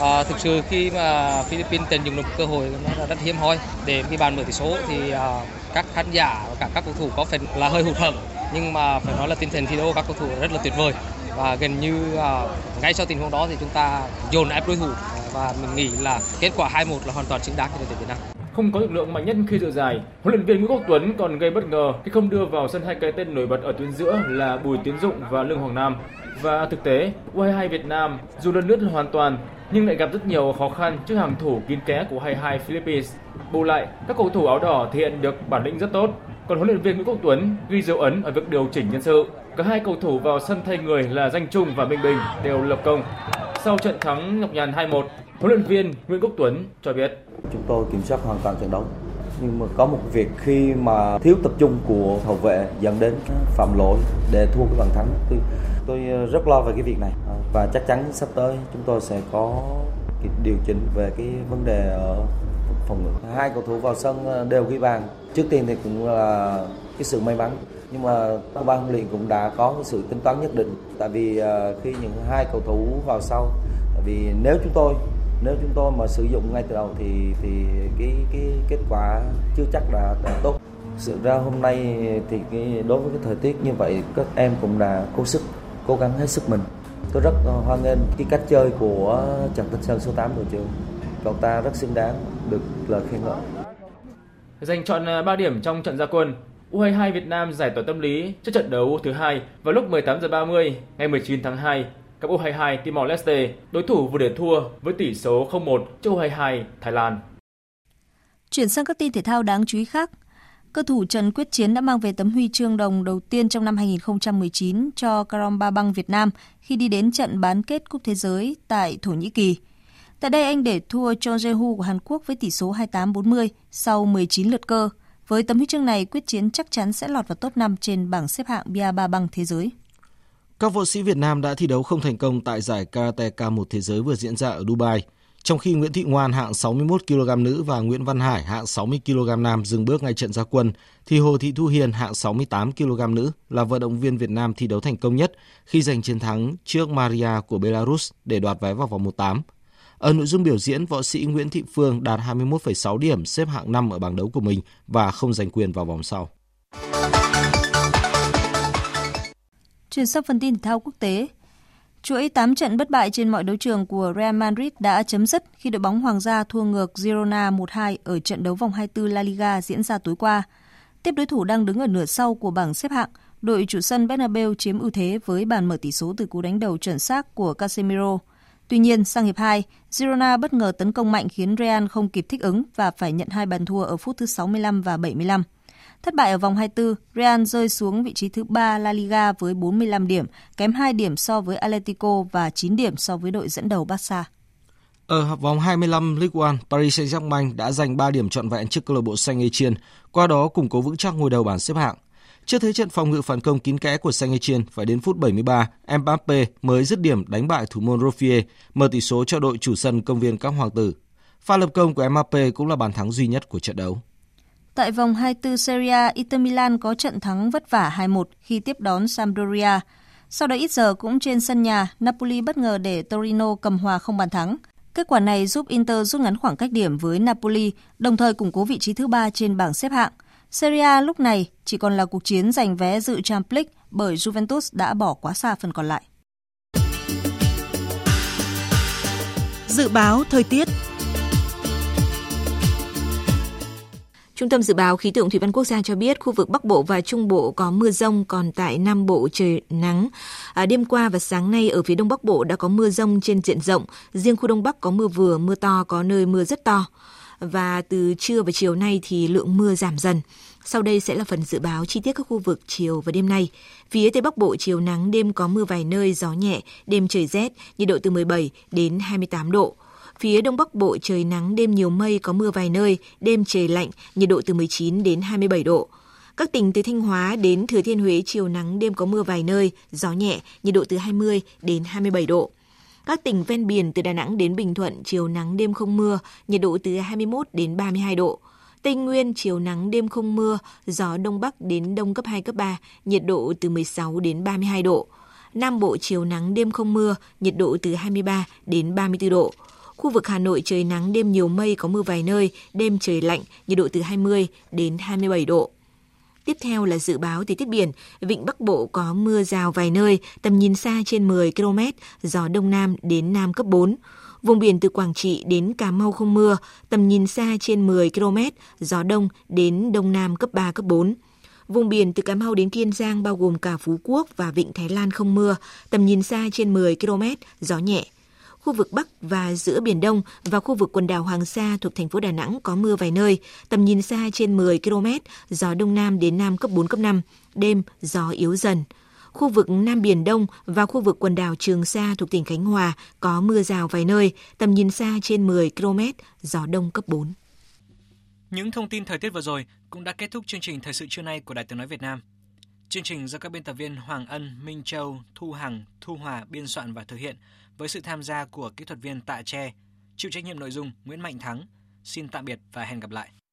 À, thực sự khi mà Philippines tận dụng được cơ hội nó là rất hiếm hoi để khi bàn mở tỷ số thì à, các khán giả và cả các cầu thủ có phần là hơi hụt hẫng nhưng mà phải nói là tinh thần thi đấu các cầu thủ rất là tuyệt vời và gần như uh, ngay sau tình huống đó thì chúng ta dồn ép đối thủ à, và mình nghĩ là kết quả 2-1 là hoàn toàn chính đáng cho đội tuyển Việt Nam. Không có lực lượng mạnh nhất khi dự giải, huấn luyện viên Nguyễn Quốc Tuấn còn gây bất ngờ khi không đưa vào sân hai cái tên nổi bật ở tuyến giữa là Bùi Tiến Dụng và Lương Hoàng Nam. Và thực tế, U22 Việt Nam dù lần lướt hoàn toàn nhưng lại gặp rất nhiều khó khăn trước hàng thủ kín kẽ của 22 Philippines. Bù lại, các cầu thủ áo đỏ thể hiện được bản lĩnh rất tốt, còn huấn luyện viên Nguyễn Quốc Tuấn ghi dấu ấn ở việc điều chỉnh nhân sự. Cả hai cầu thủ vào sân thay người là Danh Trung và Minh Bình đều lập công. Sau trận thắng Ngọc Nhàn 2-1, Huấn luyện viên Nguyễn Quốc Tuấn cho biết. Chúng tôi kiểm soát hoàn toàn trận đấu nhưng mà có một việc khi mà thiếu tập trung của hậu vệ dẫn đến phạm lỗi để thua cái bàn thắng tôi tôi rất lo về cái việc này và chắc chắn sắp tới chúng tôi sẽ có cái điều chỉnh về cái vấn đề ở phòng ngự hai cầu thủ vào sân đều ghi bàn trước tiên thì cũng là cái sự may mắn nhưng mà ban huấn luyện cũng đã có cái sự tính toán nhất định. Tại vì à, khi những hai cầu thủ vào sau tại vì nếu chúng tôi nếu chúng tôi mà sử dụng ngay từ đầu thì thì cái cái kết quả chưa chắc đã, đã tốt. Sự ra hôm nay thì cái, đối với cái thời tiết như vậy các em cũng đã cố sức cố gắng hết sức mình. Tôi rất hoan nghênh cái cách chơi của Trần Tinh Sơn số 8 đội trưởng. Cậu ta rất xứng đáng được lời khen ngợi giành chọn ờ, 3 điểm trong trận gia quân U22 Việt Nam giải tỏa tâm lý trước trận đấu thứ hai vào lúc 18 giờ 30 ngày 19 tháng 2 gặp U22 Timor Leste, đối thủ vừa để thua với tỷ số 0-1 trước U22 Thái Lan. Chuyển sang các tin thể thao đáng chú ý khác. Cơ thủ Trần Quyết Chiến đã mang về tấm huy chương đồng đầu tiên trong năm 2019 cho Karamba Bang Việt Nam khi đi đến trận bán kết Cúp Thế giới tại Thổ Nhĩ Kỳ. Tại đây anh để thua Cho Jehu của Hàn Quốc với tỷ số 28-40 sau 19 lượt cơ. Với tấm huy chương này, Quyết Chiến chắc chắn sẽ lọt vào top 5 trên bảng xếp hạng BIA 3 băng thế giới. Các võ sĩ Việt Nam đã thi đấu không thành công tại giải Karate K1 thế giới vừa diễn ra ở Dubai. Trong khi Nguyễn Thị Ngoan hạng 61 kg nữ và Nguyễn Văn Hải hạng 60 kg nam dừng bước ngay trận gia quân, thì Hồ Thị Thu Hiền hạng 68 kg nữ là vận động viên Việt Nam thi đấu thành công nhất khi giành chiến thắng trước Maria của Belarus để đoạt vé vào vòng 1/8. Ở nội dung biểu diễn, võ sĩ Nguyễn Thị Phương đạt 21,6 điểm xếp hạng 5 ở bảng đấu của mình và không giành quyền vào vòng sau. Chuyển sang phần tin thể thao quốc tế. Chuỗi 8 trận bất bại trên mọi đấu trường của Real Madrid đã chấm dứt khi đội bóng Hoàng gia thua ngược Girona 1-2 ở trận đấu vòng 24 La Liga diễn ra tối qua. Tiếp đối thủ đang đứng ở nửa sau của bảng xếp hạng, đội chủ sân Bernabeu chiếm ưu thế với bàn mở tỷ số từ cú đánh đầu chuẩn xác của Casemiro. Tuy nhiên, sang hiệp 2, Girona bất ngờ tấn công mạnh khiến Real không kịp thích ứng và phải nhận hai bàn thua ở phút thứ 65 và 75. Thất bại ở vòng 24, Real rơi xuống vị trí thứ 3 La Liga với 45 điểm, kém 2 điểm so với Atletico và 9 điểm so với đội dẫn đầu Barca. Ở vòng 25 League One, Paris Saint-Germain đã giành 3 điểm trọn vẹn trước câu lạc bộ Saint Etienne, qua đó củng cố vững chắc ngôi đầu bảng xếp hạng. Trước thế trận phòng ngự phản công kín kẽ của Saint Etienne phải đến phút 73, Mbappe mới dứt điểm đánh bại thủ môn Roffier, mở tỷ số cho đội chủ sân công viên các hoàng tử. Pha lập công của Mbappe cũng là bàn thắng duy nhất của trận đấu. Tại vòng 24 Serie A, Inter Milan có trận thắng vất vả 2-1 khi tiếp đón Sampdoria. Sau đó ít giờ cũng trên sân nhà, Napoli bất ngờ để Torino cầm hòa không bàn thắng. Kết quả này giúp Inter rút ngắn khoảng cách điểm với Napoli, đồng thời củng cố vị trí thứ ba trên bảng xếp hạng. Serie A lúc này chỉ còn là cuộc chiến giành vé dự Champions League bởi Juventus đã bỏ quá xa phần còn lại. Dự báo thời tiết Trung tâm Dự báo Khí tượng Thủy văn Quốc gia cho biết khu vực Bắc Bộ và Trung Bộ có mưa rông, còn tại Nam Bộ trời nắng. À, đêm qua và sáng nay ở phía Đông Bắc Bộ đã có mưa rông trên diện rộng, riêng khu Đông Bắc có mưa vừa, mưa to, có nơi mưa rất to. Và từ trưa và chiều nay thì lượng mưa giảm dần. Sau đây sẽ là phần dự báo chi tiết các khu vực chiều và đêm nay. Phía Tây Bắc Bộ chiều nắng, đêm có mưa vài nơi, gió nhẹ, đêm trời rét, nhiệt độ từ 17 đến 28 độ. Phía Đông Bắc Bộ trời nắng, đêm nhiều mây, có mưa vài nơi, đêm trời lạnh, nhiệt độ từ 19 đến 27 độ. Các tỉnh từ Thanh Hóa đến Thừa Thiên Huế chiều nắng, đêm có mưa vài nơi, gió nhẹ, nhiệt độ từ 20 đến 27 độ. Các tỉnh ven biển từ Đà Nẵng đến Bình Thuận chiều nắng đêm không mưa, nhiệt độ từ 21 đến 32 độ. Tây Nguyên chiều nắng đêm không mưa, gió đông bắc đến đông cấp 2 cấp 3, nhiệt độ từ 16 đến 32 độ. Nam Bộ chiều nắng đêm không mưa, nhiệt độ từ 23 đến 34 độ. Khu vực Hà Nội trời nắng đêm nhiều mây có mưa vài nơi, đêm trời lạnh, nhiệt độ từ 20 đến 27 độ. Tiếp theo là dự báo thời tiết biển, vịnh Bắc Bộ có mưa rào vài nơi, tầm nhìn xa trên 10 km, gió đông nam đến nam cấp 4. Vùng biển từ Quảng Trị đến Cà Mau không mưa, tầm nhìn xa trên 10 km, gió đông đến đông nam cấp 3, cấp 4. Vùng biển từ Cà Mau đến Kiên Giang bao gồm cả Phú Quốc và Vịnh Thái Lan không mưa, tầm nhìn xa trên 10 km, gió nhẹ. Khu vực Bắc và giữa Biển Đông và khu vực quần đảo Hoàng Sa thuộc thành phố Đà Nẵng có mưa vài nơi, tầm nhìn xa trên 10 km, gió Đông Nam đến Nam cấp 4, cấp 5, đêm gió yếu dần. Khu vực Nam Biển Đông và khu vực quần đảo Trường Sa thuộc tỉnh Khánh Hòa có mưa rào vài nơi, tầm nhìn xa trên 10 km, gió đông cấp 4. Những thông tin thời tiết vừa rồi cũng đã kết thúc chương trình thời sự trưa nay của Đài Tiếng nói Việt Nam. Chương trình do các biên tập viên Hoàng Ân, Minh Châu, Thu Hằng, Thu Hòa biên soạn và thực hiện với sự tham gia của kỹ thuật viên Tạ Tre, chịu trách nhiệm nội dung Nguyễn Mạnh Thắng. Xin tạm biệt và hẹn gặp lại.